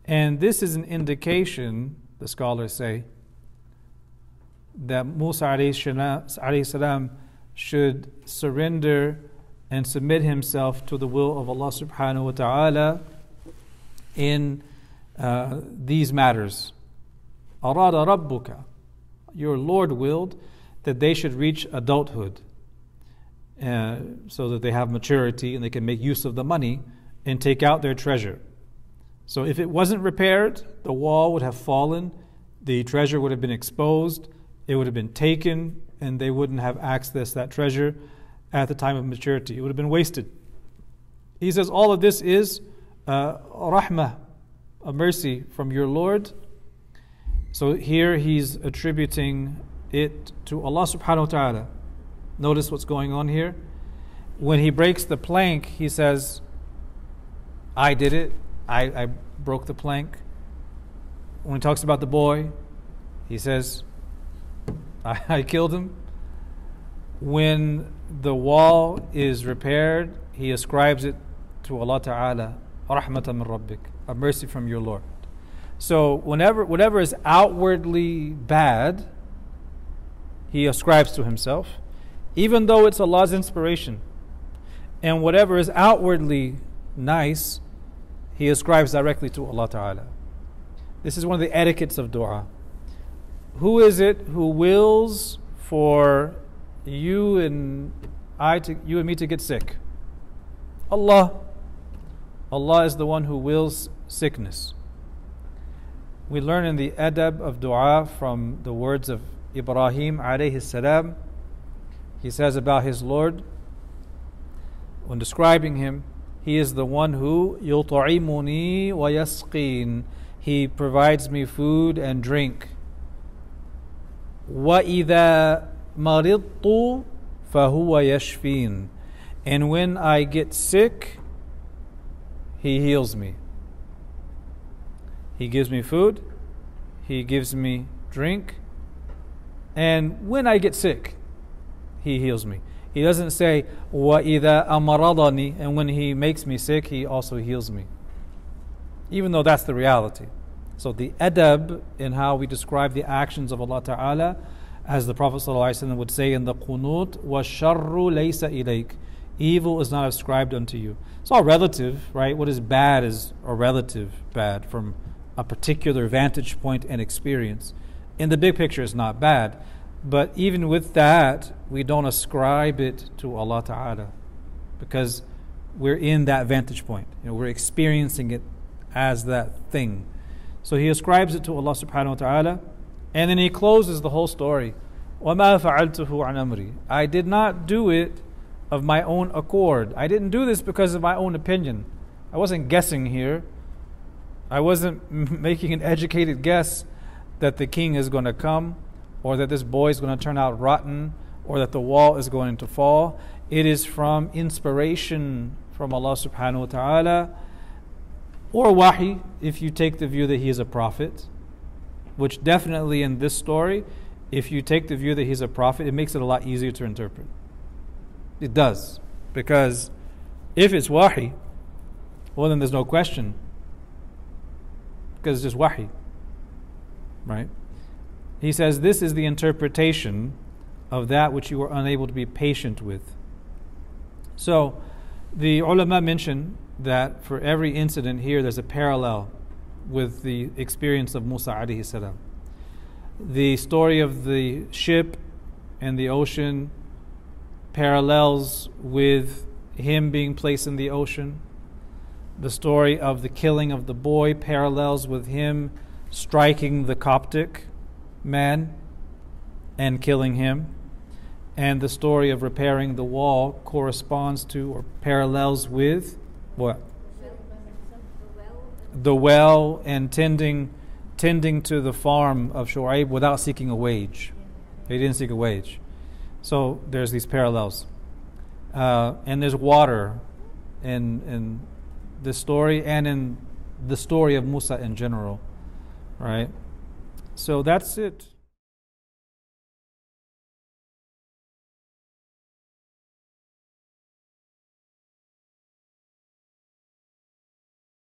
And this is an indication, the scholars say, that Musa alayhi salam should surrender and submit himself to the will of Allah subhanahu wa ta'ala in uh, these matters. Arada rabbuka. Your Lord willed that they should reach adulthood uh, so that they have maturity and they can make use of the money and take out their treasure. So if it wasn't repaired, the wall would have fallen, the treasure would have been exposed, it would have been taken, and they wouldn't have accessed that treasure at the time of maturity. It would have been wasted. He says all of this is uh, rahmah, a mercy from your Lord. So here he's attributing it to Allah subhanahu wa ta'ala. Notice what's going on here. When he breaks the plank, he says, I did it. I, I broke the plank. When he talks about the boy, he says, I, I killed him. When the wall is repaired, he ascribes it to Allah Ta'ala, rahmatan min rabbik, a mercy from your Lord. So whenever whatever is outwardly bad, he ascribes to himself, even though it's Allah's inspiration. And whatever is outwardly nice, he ascribes directly to Allah Ta'ala. This is one of the etiquettes of dua. Who is it who wills for you and I to you and me to get sick? Allah. Allah is the one who wills sickness. We learn in the adab of dua from the words of Ibrahim alayhi salam. He says about his Lord, when describing him, he is the one who يطعمني ويسقين. He provides me food and drink. وإذا مرضت فهو يشفين. And when I get sick, he heals me. He gives me food, he gives me drink, and when I get sick, he heals me. He doesn't say, وَإِذَا أَمَرَضَنِي And when he makes me sick, he also heals me. Even though that's the reality. So the adab in how we describe the actions of Allah Ta'ala, as the Prophet ﷺ would say in the qunut, وَالشَّرُّ لَيْسَ إِلَيْكَ Evil is not ascribed unto you. It's all relative, right? What is bad is a relative bad from a particular vantage point and experience. In the big picture, it's not bad. But even with that, we don't ascribe it to Allah Ta'ala because we're in that vantage point. You know, we're experiencing it as that thing. So he ascribes it to Allah subhanahu wa ta'ala and then he closes the whole story. وَمَا فَعَلْتُهُ عَنْ أَمْرِي I did not do it of my own accord. I didn't do this because of my own opinion. I wasn't guessing here. I wasn't making an educated guess that the king is going to come or that this boy is going to turn out rotten, or that the wall is going to fall. It is from inspiration from Allah subhanahu wa ta'ala, or wahi, if you take the view that he is a prophet, which definitely in this story, if you take the view that he's a prophet, it makes it a lot easier to interpret. It does. Because if it's wahi, well, then there's no question. Because it's just wahi. Right? He says, This is the interpretation of that which you were unable to be patient with. So, the ulama mention that for every incident here, there's a parallel with the experience of Musa salam. The story of the ship and the ocean parallels with him being placed in the ocean. The story of the killing of the boy parallels with him striking the Coptic man and killing him. And the story of repairing the wall corresponds to or parallels with what? The well, and tending tending to the farm of Shu'aib without seeking a wage. He didn't seek a wage. So there's these parallels. Uh, and there's water in, in this story and in the story of Musa in general, right? So that's it.